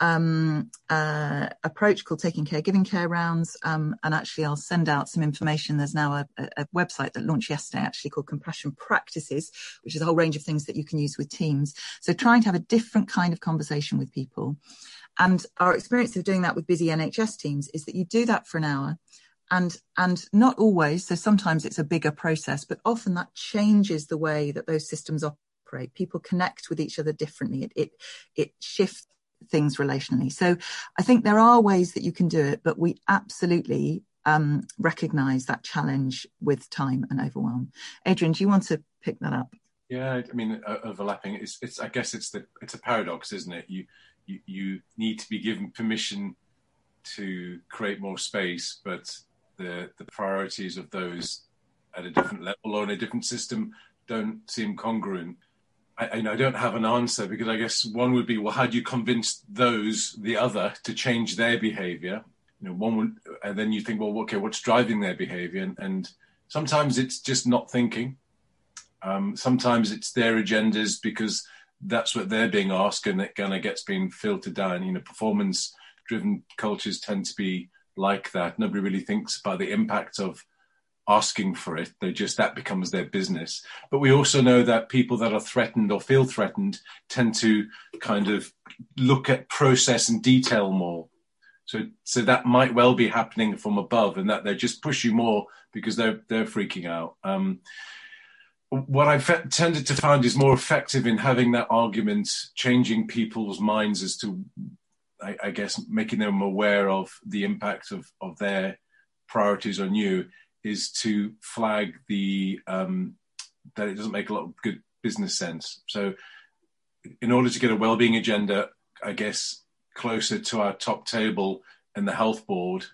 um, uh, approach called Taking Care, Giving Care rounds. Um, and actually, I'll send out some information. There's now a, a, website that launched yesterday, actually called Compassion Practices, which is a whole range of things that you can use with teams. So trying to have a different kind of conversation with people. And our experience of doing that with busy NHS teams is that you do that for an hour and and not always so sometimes it's a bigger process but often that changes the way that those systems operate people connect with each other differently it it, it shifts things relationally. So I think there are ways that you can do it, but we absolutely um, recognize that challenge with time and overwhelm. Adrian, do you want to pick that up? Yeah, I mean, overlapping. It's, it's. I guess it's the. It's a paradox, isn't it? You, you, you need to be given permission to create more space, but the the priorities of those at a different level or in a different system don't seem congruent. I, I, don't have an answer because I guess one would be, well, how do you convince those, the other, to change their behavior? You know, one would, and then you think, well, okay, what's driving their behavior? And, and sometimes it's just not thinking. Um, sometimes it's their agendas because that's what they're being asked, and it kind of gets being filtered down. You know, performance-driven cultures tend to be like that. Nobody really thinks about the impact of asking for it. They just that becomes their business. But we also know that people that are threatened or feel threatened tend to kind of look at process and detail more. So so that might well be happening from above, and that they just push you more because they're they're freaking out. Um, what I've tended to find is more effective in having that argument, changing people's minds as to, I, I guess, making them aware of the impact of of their priorities on you is to flag the um, that it doesn't make a lot of good business sense. So, in order to get a well-being agenda, I guess closer to our top table and the health board,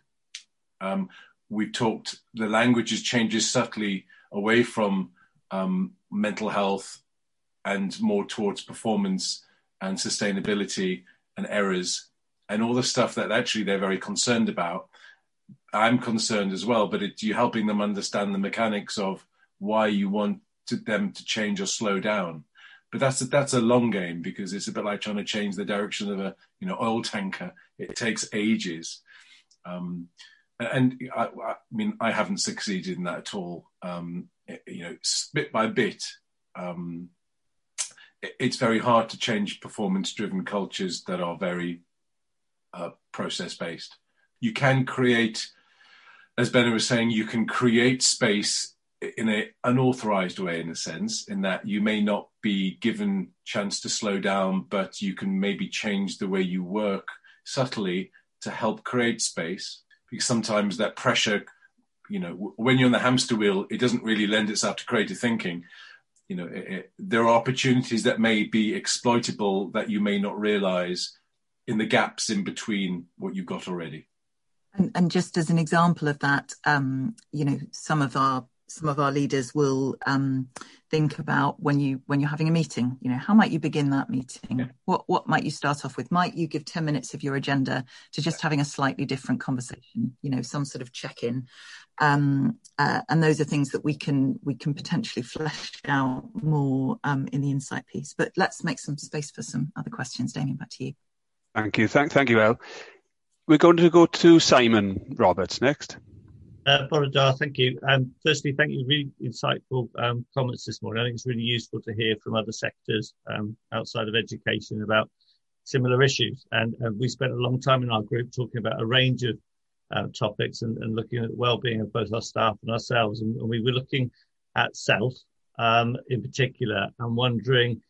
um, we've talked. The language has changes subtly away from um, mental health and more towards performance and sustainability and errors and all the stuff that actually they're very concerned about I'm concerned as well, but it's you helping them understand the mechanics of why you want to, them to change or slow down. But that's a, that's a long game because it's a bit like trying to change the direction of a you know oil tanker. It takes ages, um, and I, I, mean I haven't succeeded in that at all. Um, you know, bit by bit, um, it, it's very hard to change performance-driven cultures that are very uh, process-based. You can create as Benna was saying, you can create space in an unauthorized way, in a sense, in that you may not be given chance to slow down, but you can maybe change the way you work subtly to help create space. Because sometimes that pressure, you know, when you're on the hamster wheel, it doesn't really lend itself to creative thinking. You know, it, it, there are opportunities that may be exploitable that you may not realize in the gaps in between what you've got already. And, and just as an example of that, um, you know, some of our some of our leaders will um, think about when you when you're having a meeting. You know, how might you begin that meeting? Yeah. What what might you start off with? Might you give ten minutes of your agenda to just having a slightly different conversation? You know, some sort of check in. Um, uh, and those are things that we can we can potentially flesh out more um, in the insight piece. But let's make some space for some other questions. Damien, back to you. Thank you. Thank, thank you, El. We're going to go to Simon Roberts next. Uh, Bore da, thank you. Um, firstly, thank you. for Really insightful um, comments this morning. I think it's really useful to hear from other sectors um, outside of education about similar issues. And uh, we spent a long time in our group talking about a range of uh, topics and, and, looking at the well-being of both our staff and ourselves. And, and we were looking at self um, in particular and wondering,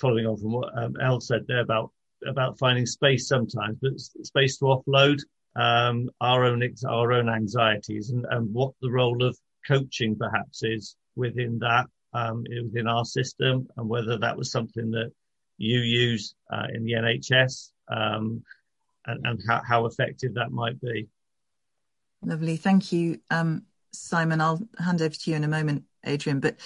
following on from what um, El said there about about finding space sometimes, but space to offload um, our own our own anxieties and, and what the role of coaching perhaps is within that um, within our system, and whether that was something that you use uh, in the NHS um, and, and how, how, effective that might be. Lovely, thank you, um, Simon. I'll hand over to you in a moment, Adrian. But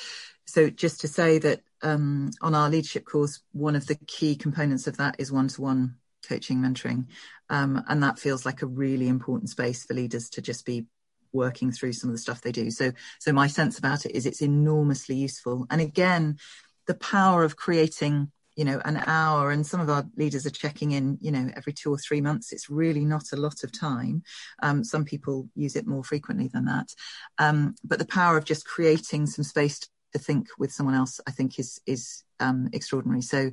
so just to say that um, on our leadership course, one of the key components of that is one-to-one coaching, mentoring, um, and that feels like a really important space for leaders to just be working through some of the stuff they do. So, so my sense about it is it's enormously useful. And again, the power of creating you know, an hour, and some of our leaders are checking in, you know, every two or three months. It's really not a lot of time. Um, some people use it more frequently than that. Um, but the power of just creating some space to think with someone else, I think, is is um, extraordinary. So,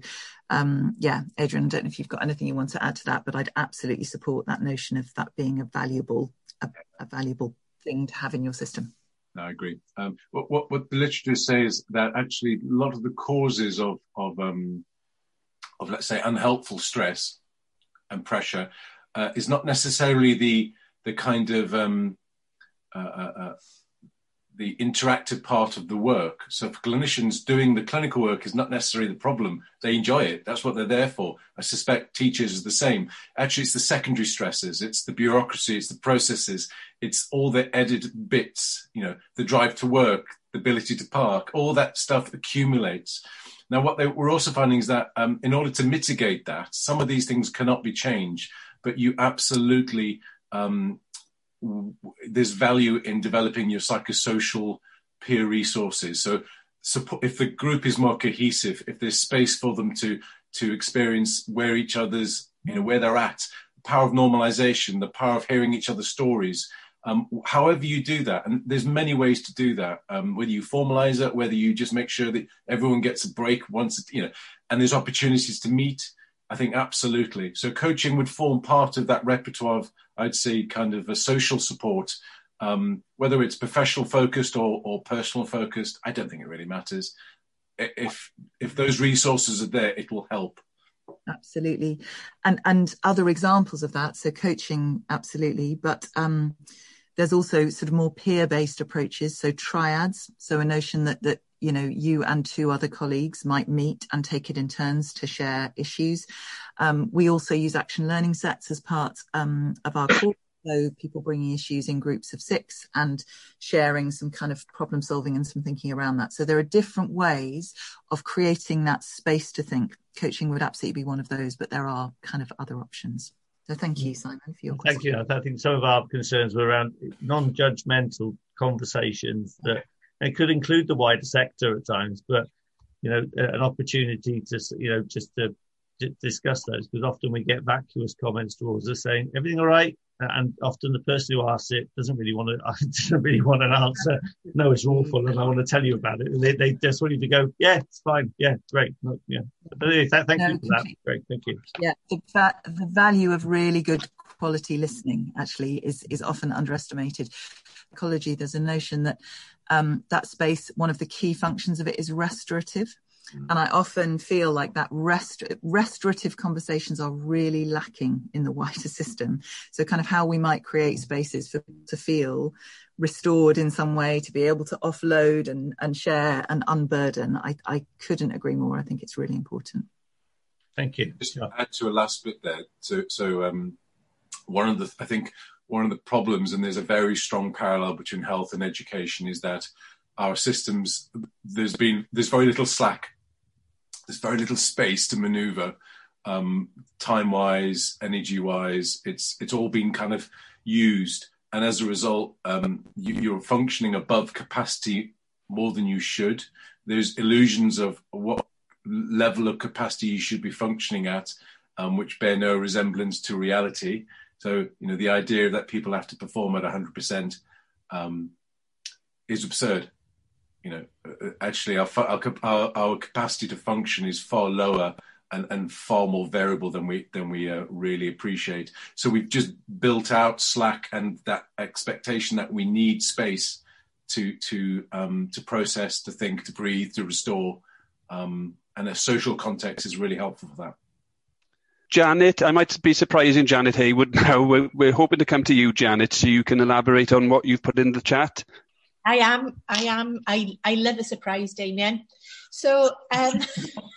um, yeah, Adrian, I don't know if you've got anything you want to add to that, but I'd absolutely support that notion of that being a valuable, a, a valuable thing to have in your system. I agree. Um, what, what, what the literature says that actually a lot of the causes of of um, of let's say unhelpful stress and pressure uh, is not necessarily the the kind of um, uh, uh, uh, the interactive part of the work. So for clinicians, doing the clinical work is not necessarily the problem. They enjoy it. That's what they're there for. I suspect teachers is the same. Actually, it's the secondary stresses. It's the bureaucracy. It's the processes. It's all the added bits. You know, the drive to work, the ability to park. All that stuff accumulates. Now, what they, we're also finding is that um, in order to mitigate that, some of these things cannot be changed, but you absolutely um, there's value in developing your psychosocial peer resources. So, support, if the group is more cohesive, if there's space for them to to experience where each other's, you know, where they're at, the power of normalization, the power of hearing each other's stories, um, however you do that, and there's many ways to do that. Um, whether you formalize it, whether you just make sure that everyone gets a break once, you know, and there's opportunities to meet. I think absolutely. So coaching would form part of that repertoire of, I'd say, kind of a social support. Um, whether it's professional focused or, or personal focused, I don't think it really matters. If if those resources are there, it will help absolutely and and other examples of that so coaching absolutely but um there's also sort of more peer-based approaches, so triads. So a notion that that you know you and two other colleagues might meet and take it in turns to share issues. Um, we also use action learning sets as part um, of our course. So people bringing issues in groups of six and sharing some kind of problem solving and some thinking around that. So there are different ways of creating that space to think. Coaching would absolutely be one of those, but there are kind of other options. So thank you, Simon, for your question. Thank you. I think some of our concerns were around non-judgmental conversations that it could include the wider sector at times, but you know, an opportunity to you know just to discuss those because often we get vacuous comments towards us saying everything all right? And often the person who asks it doesn't really want to doesn't really want an answer. No it's awful and i want to tell you about it. And they, they just want you to go yeah it's fine. Yeah great. No, yeah. Thank no, you for that. great thank you. Yeah the, the value of really good quality listening actually is is often underestimated. Ecology there's a notion that um, that space one of the key functions of it is restorative and I often feel like that rest, restorative conversations are really lacking in the wider system. So kind of how we might create spaces for to feel restored in some way, to be able to offload and, and share and unburden. I, I couldn't agree more. I think it's really important. Thank you. Just to add to a last bit there. So, so um, one of the, I think one of the problems, and there's a very strong parallel between health and education, is that our systems, there's been, there's very little slack there's very little space to maneuver um, time wise, energy wise. It's it's all been kind of used, and as a result, um, you, are functioning above capacity more than you should. There's illusions of what level of capacity you should be functioning at, um, which bear no resemblance to reality. So you know the idea that people have to perform at 100% um, is absurd you know, uh, actually our, our, our capacity to function is far lower and, and far more variable than we than we uh, really appreciate. So we've just built out Slack and that expectation that we need space to to um, to process, to think, to breathe, to restore, um, and a social context is really helpful for that. Janet, I might be surprising Janet Haywood now. We're, we're hoping to come to you, Janet, so you can elaborate on what you've put in the chat. I am. I am. I, I love a surprise, Damien. So, um,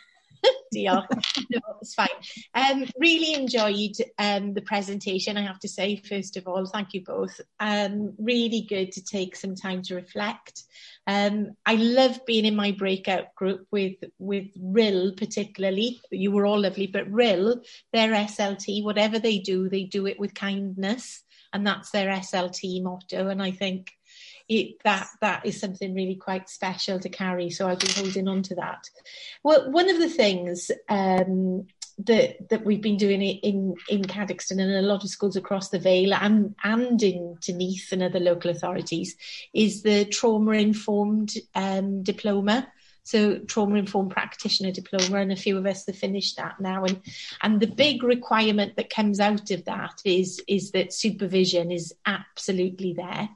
deal. No, it's fine. Um, really enjoyed um, the presentation, I have to say, first of all. Thank you both. Um, really good to take some time to reflect. Um, I love being in my breakout group with, with RIL particularly. You were all lovely, but RIL, their SLT, whatever they do, they do it with kindness. And that's their SLT motto. And I think it, that that is something really quite special to carry. So I've been holding on to that. Well, one of the things um, that that we've been doing it in in Cadoxton and a lot of schools across the Vale and and in Neath and other local authorities is the trauma informed um, diploma. So trauma informed practitioner diploma, and a few of us have finished that now. And and the big requirement that comes out of that is is that supervision is absolutely there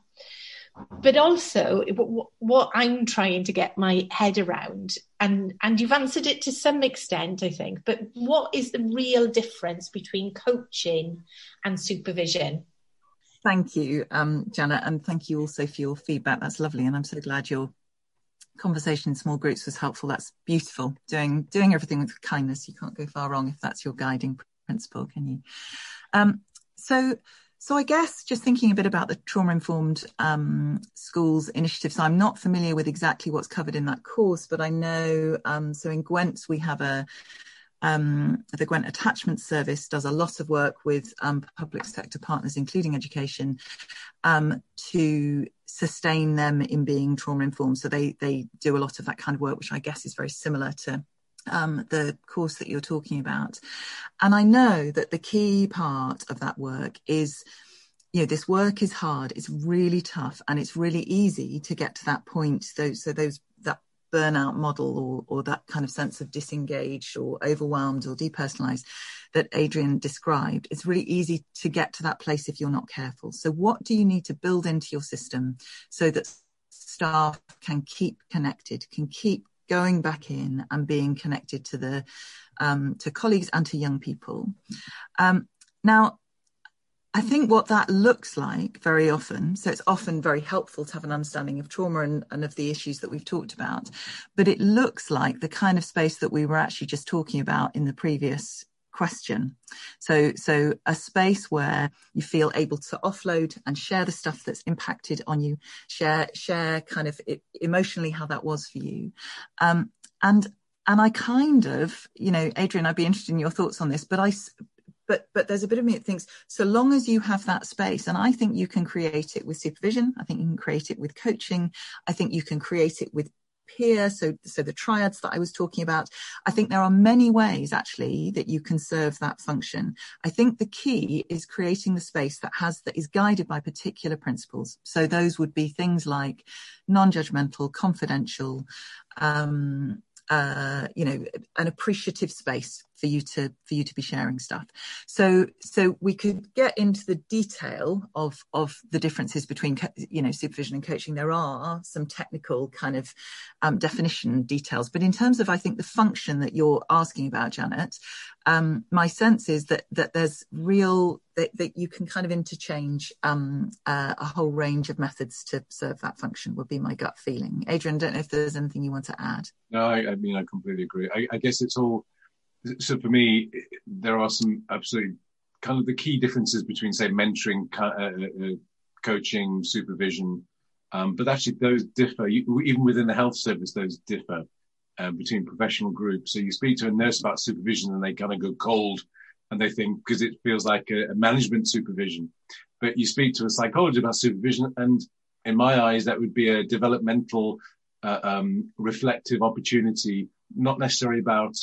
but also what I'm trying to get my head around, and and you've answered it to some extent, I think. But what is the real difference between coaching and supervision? Thank you, um, Janet, and thank you also for your feedback. That's lovely, and I'm so glad your conversation in small groups was helpful. That's beautiful. Doing doing everything with kindness. You can't go far wrong if that's your guiding principle, can you? Um, so so I guess just thinking a bit about the trauma informed um, schools initiatives. I'm not familiar with exactly what's covered in that course, but I know um, so in Gwent we have a um, the Gwent Attachment Service does a lot of work with um, public sector partners, including education, um, to sustain them in being trauma informed. So they they do a lot of that kind of work, which I guess is very similar to um, the course that you're talking about. And I know that the key part of that work is, you know, this work is hard, it's really tough, and it's really easy to get to that point. So, so those that burnout model or, or that kind of sense of disengaged or overwhelmed or depersonalized that Adrian described, it's really easy to get to that place if you're not careful. So what do you need to build into your system so that staff can keep connected, can keep going back in and being connected to the um, to colleagues and to young people. Um, now, I think what that looks like very often, so it's often very helpful to have an understanding of trauma and, and, of the issues that we've talked about, but it looks like the kind of space that we were actually just talking about in the previous question. So, so a space where you feel able to offload and share the stuff that's impacted on you, share, share kind of emotionally how that was for you. Um, and, and I kind of, you know, Adrian, I'd be interested in your thoughts on this, but I, but but there's a bit of me that thinks so long as you have that space and i think you can create it with supervision i think you can create it with coaching i think you can create it with peer, so so the triads that I was talking about. I think there are many ways actually that you can serve that function. I think the key is creating the space that has that is guided by particular principles. So those would be things like non-judgmental, confidential, um, uh, you know, an appreciative space for you to for you to be sharing stuff. So so we could get into the detail of of the differences between you know supervision and coaching. There are some technical kind of um, definition details, but in terms of I think the function that you're asking about, Janet, um, my sense is that that there's real that, that you can kind of interchange um, uh, a whole range of methods to serve that function. Would be my gut feeling. Adrian, don't know if there's anything you want to add. No, I, I mean I completely agree. I, I guess it's all so for me, there are some absolutely kind of the key differences between, say, mentoring, uh, uh, coaching, supervision. Um, but actually, those differ. You, even within the health service, those differ uh, between professional groups. So you speak to a nurse about supervision, and they kind of go cold, and they think because it feels like a, a management supervision. But you speak to a psychologist about supervision, and in my eyes, that would be a developmental, uh, um, reflective opportunity, not necessarily about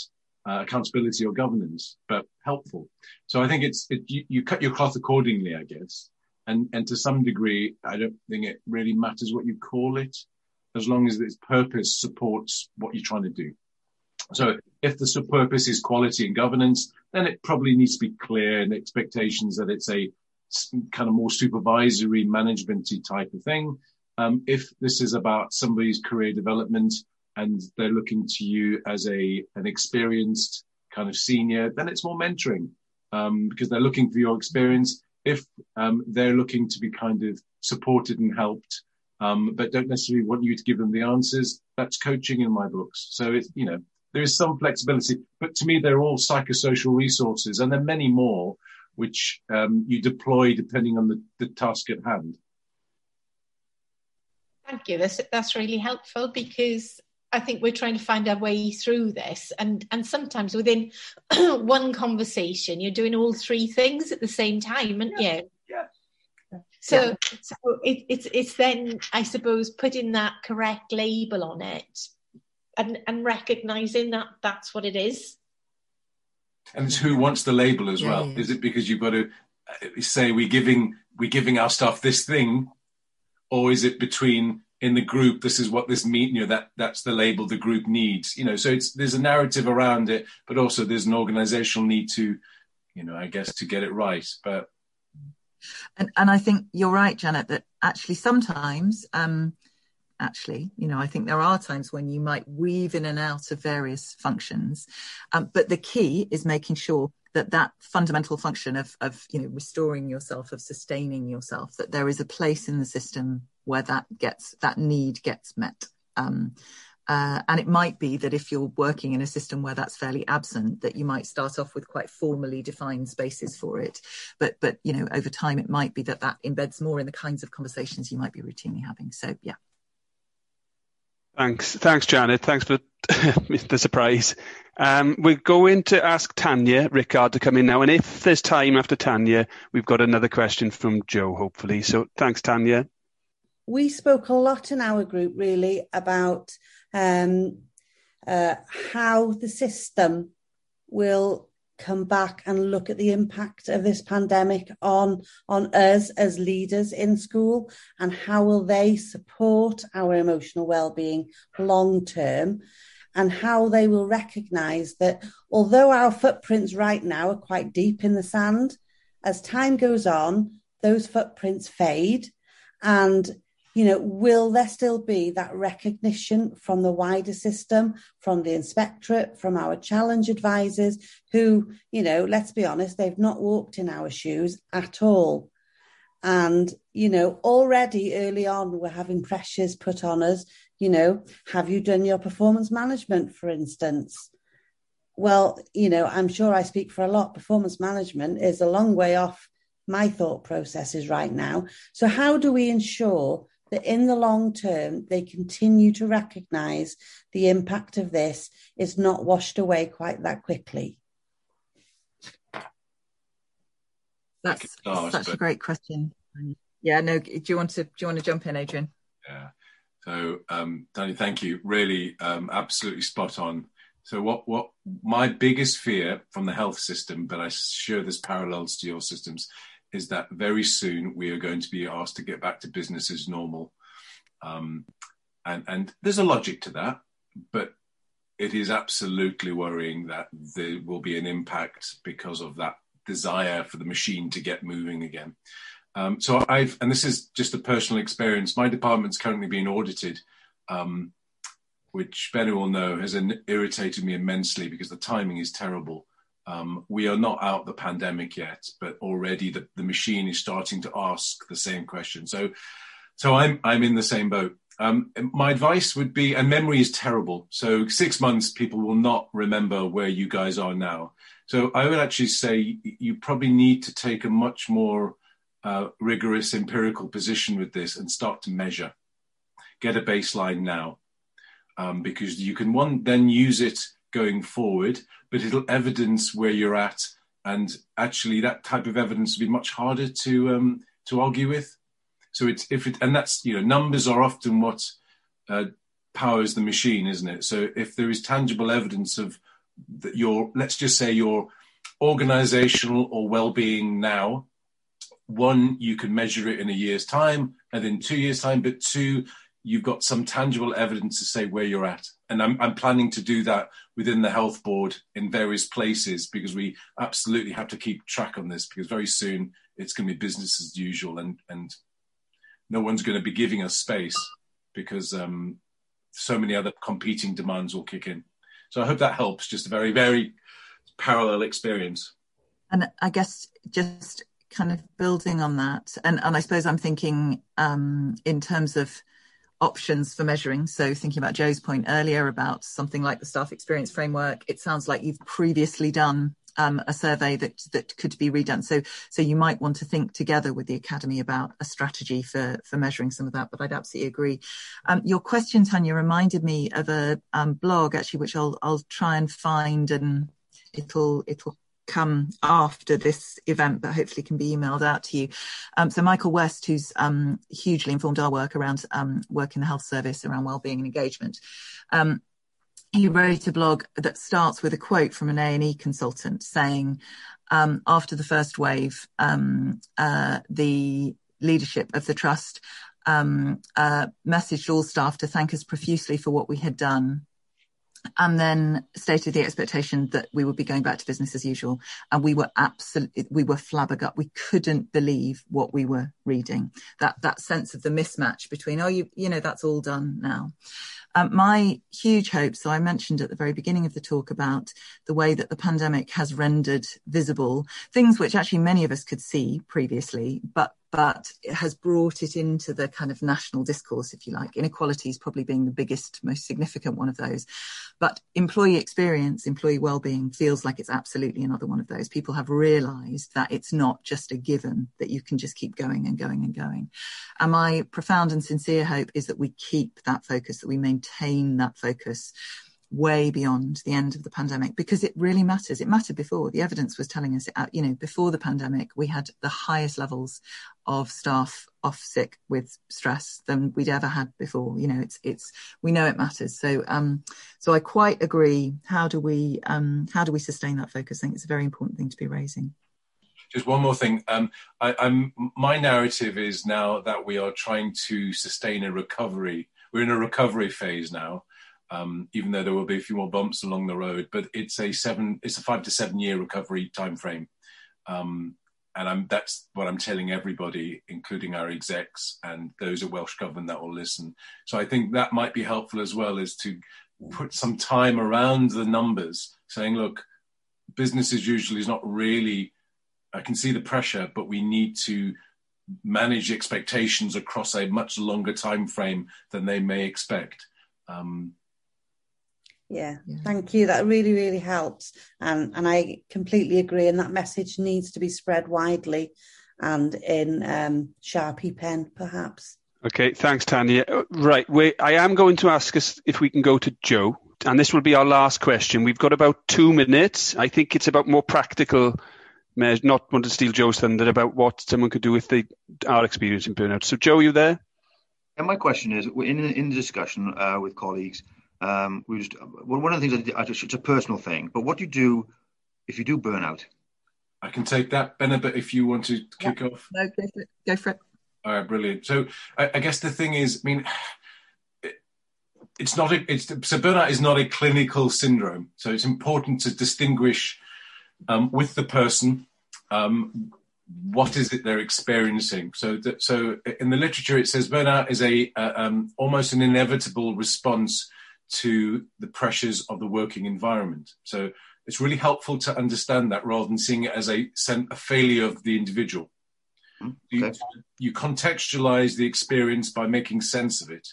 uh, accountability or governance, but helpful. So I think it's it, you, you, cut your cloth accordingly, I guess, and and to some degree, I don't think it really matters what you call it, as long as its purpose supports what you're trying to do. So if the purpose is quality and governance, then it probably needs to be clear and expectations that it's a kind of more supervisory managementy type of thing. Um, if this is about somebody's career development, and they're looking to you as a an experienced kind of senior, then it's more mentoring um, because they're looking for your experience. If um, they're looking to be kind of supported and helped, um, but don't necessarily want you to give them the answers, that's coaching in my books. So it's you know there is some flexibility, but to me they're all psychosocial resources, and there are many more which um, you deploy depending on the, the task at hand. Thank you. That's that's really helpful because I think we're trying to find our way through this, and and sometimes within one conversation, you're doing all three things at the same time, aren't you? Yeah. So, yeah. so it, it's it's then I suppose putting that correct label on it, and and recognizing that that's what it is. And it's who wants the label as yeah, well. Yeah. Is it because you've got to uh, say we're giving we're giving our staff this thing, or is it between in the group this is what this mean you know that that's the label the group needs you know. So it's there's a narrative around it but also there's an organizational need to you know i guess to get it right. But and and i think you're right janet that actually sometimes um actually you know i think there are times when you might weave in and out of various functions um, but the key is making sure that that fundamental function of of you know restoring yourself of sustaining yourself that there is a place in the system where that gets that need gets met. Um, uh, and it might be that if you're working in a system where that's fairly absent, that you might start off with quite formally defined spaces for it. But but you know over time it might be that that embeds more in the kinds of conversations you might be routinely having. So yeah. Thanks, thanks, Janet. Thanks for the surprise. Um, we're going to ask Tanya Rickard to come in now, and if there's time after Tanya, we've got another question from Joe, hopefully. So thanks, Tanya we spoke a lot in our group really about um, uh, how the system will come back and look at the impact of this pandemic on on us as leaders in school and how will they support our emotional well-being long term and how they will recognize that although our footprints right now are quite deep in the sand as time goes on those footprints fade and you know, will there still be that recognition from the wider system, from the inspectorate, from our challenge advisors, who, you know, let's be honest, they've not walked in our shoes at all. And, you know, already early on, we're having pressures put on us. You know, have you done your performance management, for instance? Well, you know, I'm sure I speak for a lot. Performance management is a long way off my thought processes right now. So, how do we ensure that in the long term, they continue to recognize the impact of this is not washed away quite that quickly? That's start, such but... a great question. Yeah, no, do you want to do you want to jump in, Adrian? Yeah. So, um, Danny, thank you. Really, um, absolutely spot on. So, what what my biggest fear from the health system, but I'm sure there's parallels to your systems, is that very soon we are going to be asked to get back to business as normal. Um, and, and there's a logic to that, but it is absolutely worrying that there will be an impact because of that desire for the machine to get moving again. Um, so I've, and this is just a personal experience. My department's currently being audited, um, which Ben will know has irritated me immensely because the timing is terrible. Um, we are not out the pandemic yet, but already the, the machine is starting to ask the same question. So, so I'm I'm in the same boat. Um, my advice would be, and memory is terrible. So six months, people will not remember where you guys are now. So I would actually say you probably need to take a much more uh, rigorous empirical position with this and start to measure. Get a baseline now, um, because you can one then use it going forward, but it'll evidence where you're at. And actually, that type of evidence will be much harder to um, to argue with. So it's if it and that's you know numbers are often what uh, powers the machine, isn't it? So if there is tangible evidence of that your let's just say your organizational or well-being now one you can measure it in a year's time and in two years time but two you've got some tangible evidence to say where you're at. And I'm, I'm planning to do that within the health board in various places because we absolutely have to keep track on this because very soon it's going to be business as usual and, and no one's going to be giving us space because um, so many other competing demands will kick in. So I hope that helps. Just a very, very parallel experience. And I guess just kind of building on that, and, and I suppose I'm thinking um, in terms of options for measuring. So thinking about Joe's point earlier about something like the staff experience framework, it sounds like you've previously done um, a survey that that could be redone. So so you might want to think together with the academy about a strategy for for measuring some of that. But I'd absolutely agree. Um, your question, Tanya, reminded me of a um, blog actually, which I'll I'll try and find and it'll it'll come after this event, but hopefully can be emailed out to you. Um, so Michael West, who's um, hugely informed our work around um, work in the health service around wellbeing and engagement, um, he wrote a blog that starts with a quote from an A&E consultant saying, um, after the first wave, um, uh, the leadership of the trust uh, messaged all staff to thank us profusely for what we had done and then stated the expectation that we would be going back to business as usual. And we were absolutely, we were flabbergasted. We couldn't believe what we were reading. That that sense of the mismatch between, oh, you you know, that's all done now. Um, my huge hope, so I mentioned at the very beginning of the talk about the way that the pandemic has rendered visible things which actually many of us could see previously, but but it has brought it into the kind of national discourse, if you like. Inequalities probably being the biggest, most significant one of those. But employee experience, employee well-being feels like it's absolutely another one of those. People have realized that it's not just a given that you can just keep going and going and going. And my profound and sincere hope is that we keep that focus, that we maintain that focus way beyond the end of the pandemic because it really matters. It mattered before. The evidence was telling us, uh, you know, before the pandemic, we had the highest levels of staff off sick with stress than we'd ever had before. You know, it's it's we know it matters. So um, so I quite agree. How do we um, how do we sustain that focus? I think it's a very important thing to be raising. Just one more thing. Um, I, I'm my narrative is now that we are trying to sustain a recovery. We're in a recovery phase now um, even though there will be a few more bumps along the road. But it's a seven, it's a five to seven year recovery timeframe, um, and I'm, that's what I'm telling everybody, including our execs and those at Welsh Government that will listen. So I think that might be helpful as well, is to put some time around the numbers, saying, look, business as usual is not really. I can see the pressure, but we need to manage expectations across a much longer time frame than they may expect. Um, yeah, yeah, thank you. That really, really helps. And and I completely agree. And that message needs to be spread widely and in um, Sharpie pen, perhaps. Okay, thanks, Tanya. Uh, right, we, I am going to ask us if we can go to Joe, and this will be our last question. We've got about two minutes. I think it's about more practical measures, not want to steal Joe's thunder, about what someone could do if they are experiencing burnout. So, Joe, are you there? And my question is, in in the discussion uh, with colleagues, um, we just well, one of the things I, just it's a personal thing, but what do you do if you do burnout? I can take that, Benabit, if you want to kick yeah. off. No, go for it. Go for it. All right, brilliant. So I, I guess the thing is, I mean, it, it's not a, it's so burnout is not a clinical syndrome. So it's important to distinguish um, with the person um, what is it they're experiencing. So, that, so in the literature, it says burnout is a uh, um, almost an inevitable response to the pressures of the working environment. So it's really helpful to understand that rather than seeing it as a, a failure of the individual. Hmm, okay. You, you contextualize the experience by making sense of it.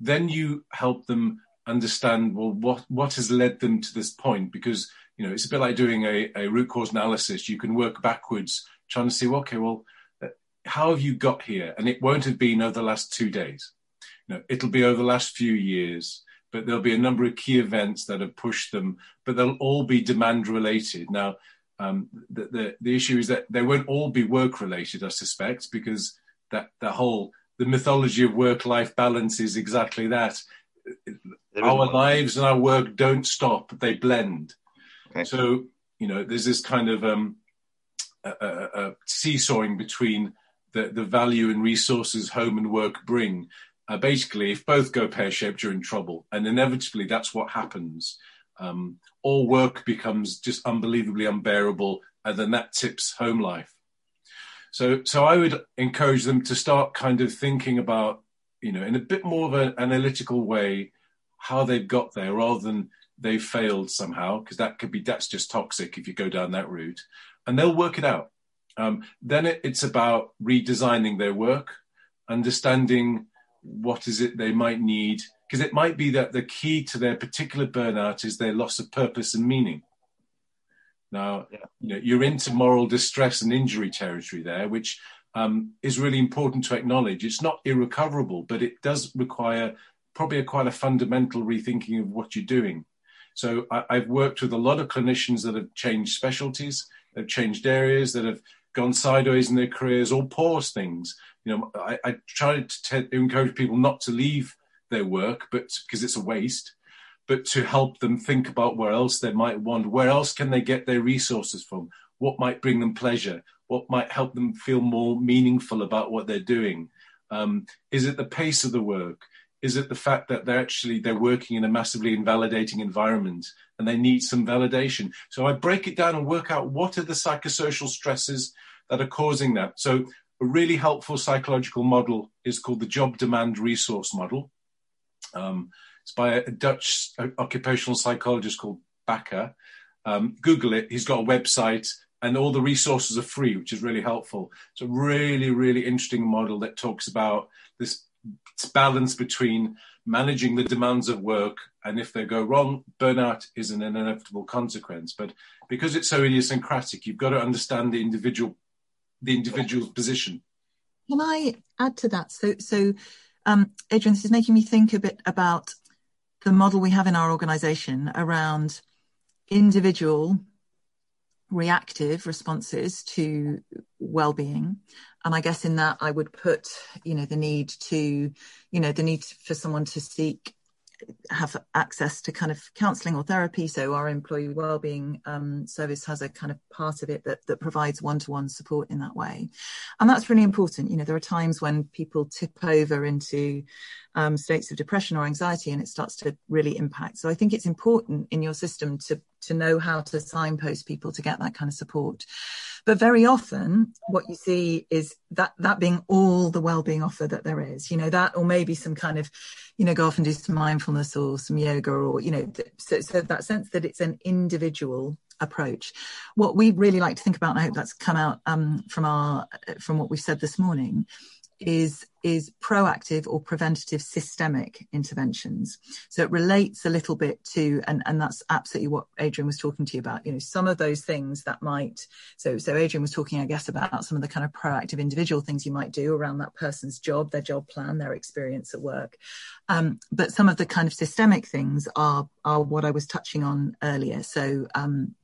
Then you help them understand well what what has led them to this point because you know it's a bit like doing a, a root cause analysis you can work backwards trying to see well, okay well uh, how have you got here and it won't have been over the last two days you know it'll be over the last few years but there'll be a number of key events that have pushed them, but they'll all be demand related. Now, um, the, the, the issue is that they won't all be work related, I suspect, because that the whole the mythology of work life balance is exactly that. Our lives and our work don't stop; they blend. Okay. So you know, there's this kind of um, a, a, a seesawing between the, the value and resources home and work bring uh, basically, if both go pear shaped, you're in trouble. And inevitably, that's what happens. Um, all work becomes just unbelievably unbearable, and then that tips home life. So, so I would encourage them to start kind of thinking about, you know, in a bit more of an analytical way, how they've got there, rather than they failed somehow, because that could be that's just toxic if you go down that route, and they'll work it out. Um, then it, it's about redesigning their work, understanding what is it they might need because it might be that the key to their particular burnout is their loss of purpose and meaning now yeah. you know you're into moral distress and injury territory there which um, is really important to acknowledge it's not irrecoverable but it does require probably a quite a fundamental rethinking of what you're doing So I, I've worked with a lot of clinicians that have changed specialties, that have changed areas, that have gone sideways in their careers or paused things. You know, I, I try to t- encourage people not to leave their work, but because it's a waste, but to help them think about where else they might want, where else can they get their resources from, what might bring them pleasure, what might help them feel more meaningful about what they're doing. Um, is it the pace of the work? Is it the fact that they're actually they're working in a massively invalidating environment and they need some validation? So I break it down and work out what are the psychosocial stresses that are causing that. So a really helpful psychological model is called the job demand resource model. Um, it's by a Dutch occupational psychologist called Bakker. Um, Google it. He's got a website and all the resources are free, which is really helpful. It's a really, really interesting model that talks about this balance between managing the demands of work and if they go wrong, burnout is an inevitable consequence. But because it's so idiosyncratic, you've got to understand the individual, the individual's position. Can I add to that? So, so um, Adrian, this is making me think a bit about the model we have in our organisation around individual reactive responses to well-being and i guess in that i would put you know the need to you know the need for someone to seek have access to kind of counselling or therapy. So our employee wellbeing um, service has a kind of part of it that that provides one-to-one support in that way, and that's really important. You know, there are times when people tip over into um, states of depression or anxiety, and it starts to really impact. So I think it's important in your system to to know how to signpost people to get that kind of support. But very often, what you see is that that being all the well-being offer that there is. You know that, or maybe some kind of, you know, go off and do some mindfulness or some yoga, or you know, so, so that sense that it's an individual approach. What we really like to think about, and I hope that's come out um, from our from what we've said this morning, is is proactive or preventative systemic interventions. So it relates a little bit to, and, and that's absolutely what Adrian was talking to you about, you know, some of those things that might, so, so Adrian was talking, I guess, about some of the kind of proactive individual things you might do around that person's job, their job plan, their experience at work. Um, but some of the kind of systemic things are, are what I was touching on earlier. So, um,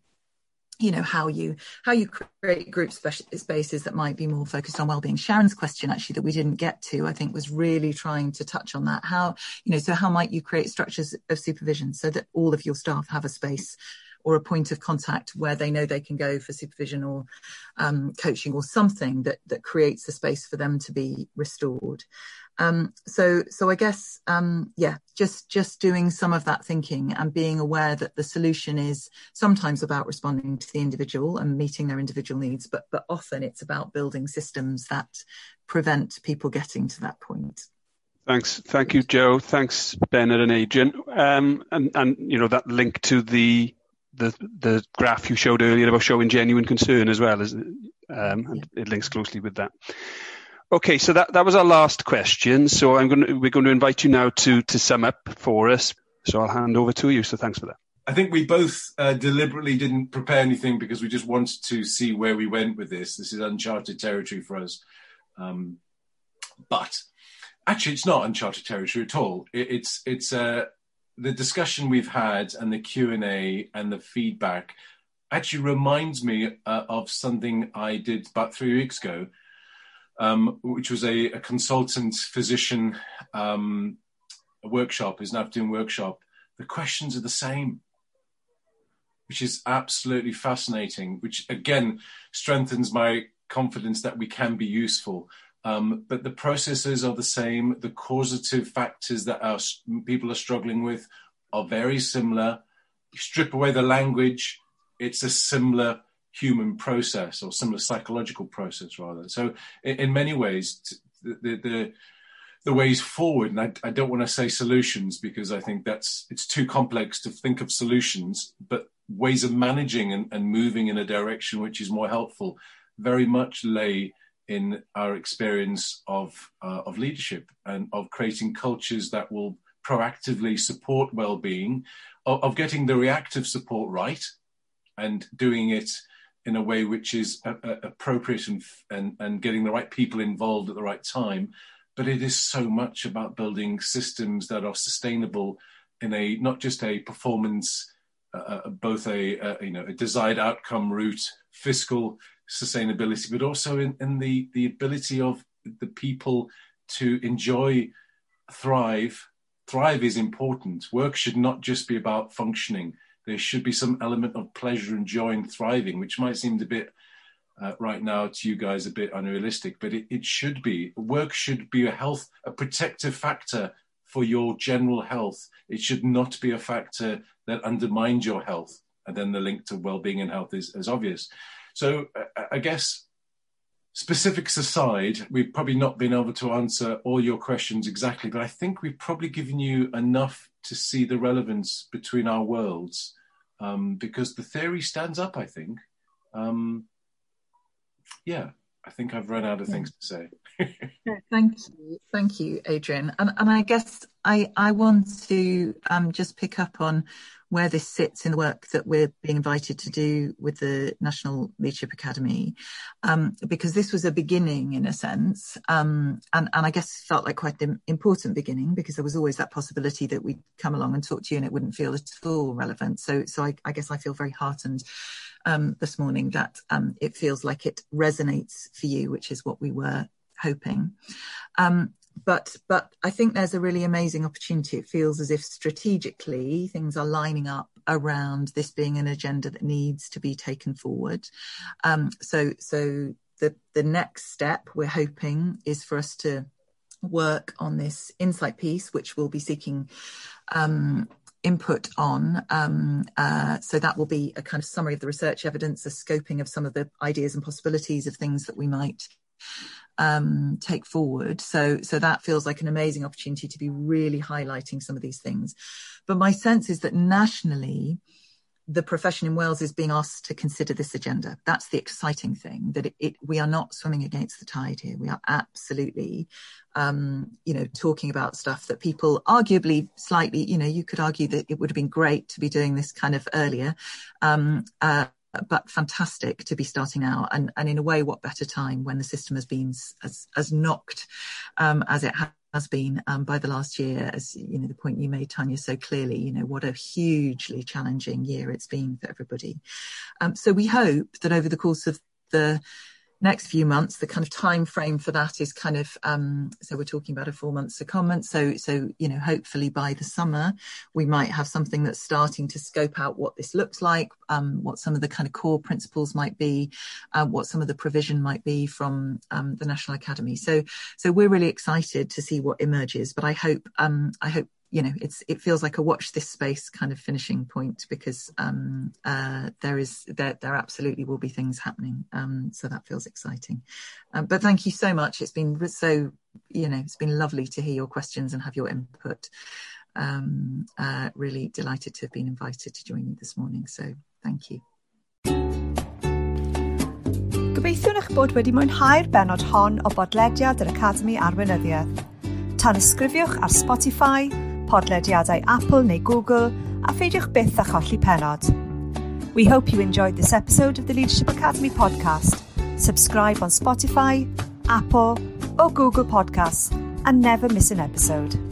you know how you how you create group spaces that might be more focused on well-being. Sharon's question actually that we didn't get to i think was really trying to touch on that. How you know so how might you create structures of supervision so that all of your staff have a space or a point of contact where they know they can go for supervision or um, coaching or something that that creates a space for them to be restored um, so, so I guess, um, yeah, just just doing some of that thinking and being aware that the solution is sometimes about responding to the individual and meeting their individual needs, but but often it's about building systems that prevent people getting to that point. Thanks, thank you, Joe. Thanks, Benna and Adrian. Um, and and you know that link to the the the graph you showed earlier about showing genuine concern as well as um, and it links closely with that. Okay, so that, that was our last question. So I'm going to, we're going to invite you now to, to sum up for us. So I'll hand over to you. So thanks for that. I think we both uh, deliberately didn't prepare anything because we just wanted to see where we went with this. This is uncharted territory for us. Um, but actually, it's not uncharted territory at all. It, it's it's uh, the discussion we've had and the Q and A and the feedback actually reminds me uh, of something I did about three weeks ago um, which was a, a consultant physician um, workshop, his NAPTIM workshop. The questions are the same, which is absolutely fascinating, which again strengthens my confidence that we can be useful. Um, but the processes are the same. The causative factors that our people are struggling with are very similar. You strip away the language, it's a similar human process or similar psychological process rather. So in, in many ways, the, the, the ways forward, and I, I don't want to say solutions because I think that's it's too complex to think of solutions, but ways of managing and, and moving in a direction which is more helpful very much lay in our experience of uh, of leadership and of creating cultures that will proactively support well-being, of, of getting the reactive support right, and doing it in a way which is a, a appropriate and, and, and getting the right people involved at the right time. But it is so much about building systems that are sustainable in a not just a performance uh, uh both a, a, you know a desired outcome route, fiscal sustainability, but also in, in the the ability of the people to enjoy, thrive. Thrive is important. Work should not just be about functioning. There should be some element of pleasure and joy and thriving, which might seem a bit uh, right now to you guys a bit unrealistic, but it, it should be. Work should be a health, a protective factor for your general health. It should not be a factor that undermines your health. And then the link to well-being and health is, is obvious. So uh, I guess specifics aside, we've probably not been able to answer all your questions exactly, but I think we've probably given you enough to see the relevance between our worlds um, because the theory stands up, I think. Um, yeah, I think I've run out of things to say. Thank you, thank you, Adrian. And, and I guess I I want to um, just pick up on where this sits in the work that we're being invited to do with the National Leadership Academy, um, because this was a beginning in a sense, um, and, and I guess felt like quite an important beginning because there was always that possibility that we'd come along and talk to you and it wouldn't feel at all relevant. So, so I, I guess I feel very heartened um, this morning that um, it feels like it resonates for you, which is what we were hoping. Um, but but I think there's a really amazing opportunity. It feels as if strategically things are lining up around this being an agenda that needs to be taken forward. Um, so so the the next step we're hoping is for us to work on this insight piece, which we'll be seeking um, input on. Um, uh, so that will be a kind of summary of the research evidence, a scoping of some of the ideas and possibilities of things that we might um, take forward. So, so that feels like an amazing opportunity to be really highlighting some of these things. But my sense is that nationally, the profession in Wales is being asked to consider this agenda. That's the exciting thing. That it, it we are not swimming against the tide here. We are absolutely, um, you know, talking about stuff that people arguably slightly, you know, you could argue that it would have been great to be doing this kind of earlier. Um, uh, but fantastic to be starting out. And, and in a way what better time when the system has been as, as knocked um, as it has been um, by the last year? As you know the point you made tanya so clearly you know what a hugely challenging year it's been for everybody. Um, so we hope that over the course of the next few months the kind of time frame for that is kind of um, so we're talking about a four month secondment. So so you know hopefully by the summer we might have something that's starting to scope out what this looks like um, what some of the kind of core principles might be uh, what some of the provision might be from um, the national academy. So so we're really excited to see what emerges but i hope um, i hope you know it's it feels like a watch this space kind of finishing point because um, uh, there is there there absolutely will be things happening. Um, so that feels exciting. Um, but thank you so much. It's been so you know it's been lovely to hear your questions and have your input. Um, uh, really delighted to have been invited to join you this morning. So thank you. Gobeithio'n eich bod wedi mwynhau'r benod hon o bodlediad yr Academi Arweinyddiaeth. Tan ysgrifiwch ar Spotify, podlediadau Apple neu Google a pheidiwch byth a cholli penod. We hope you enjoyed this episode of the Leadership Academy podcast. Subscribe on Spotify, Apple or Google Podcasts and never miss an episode.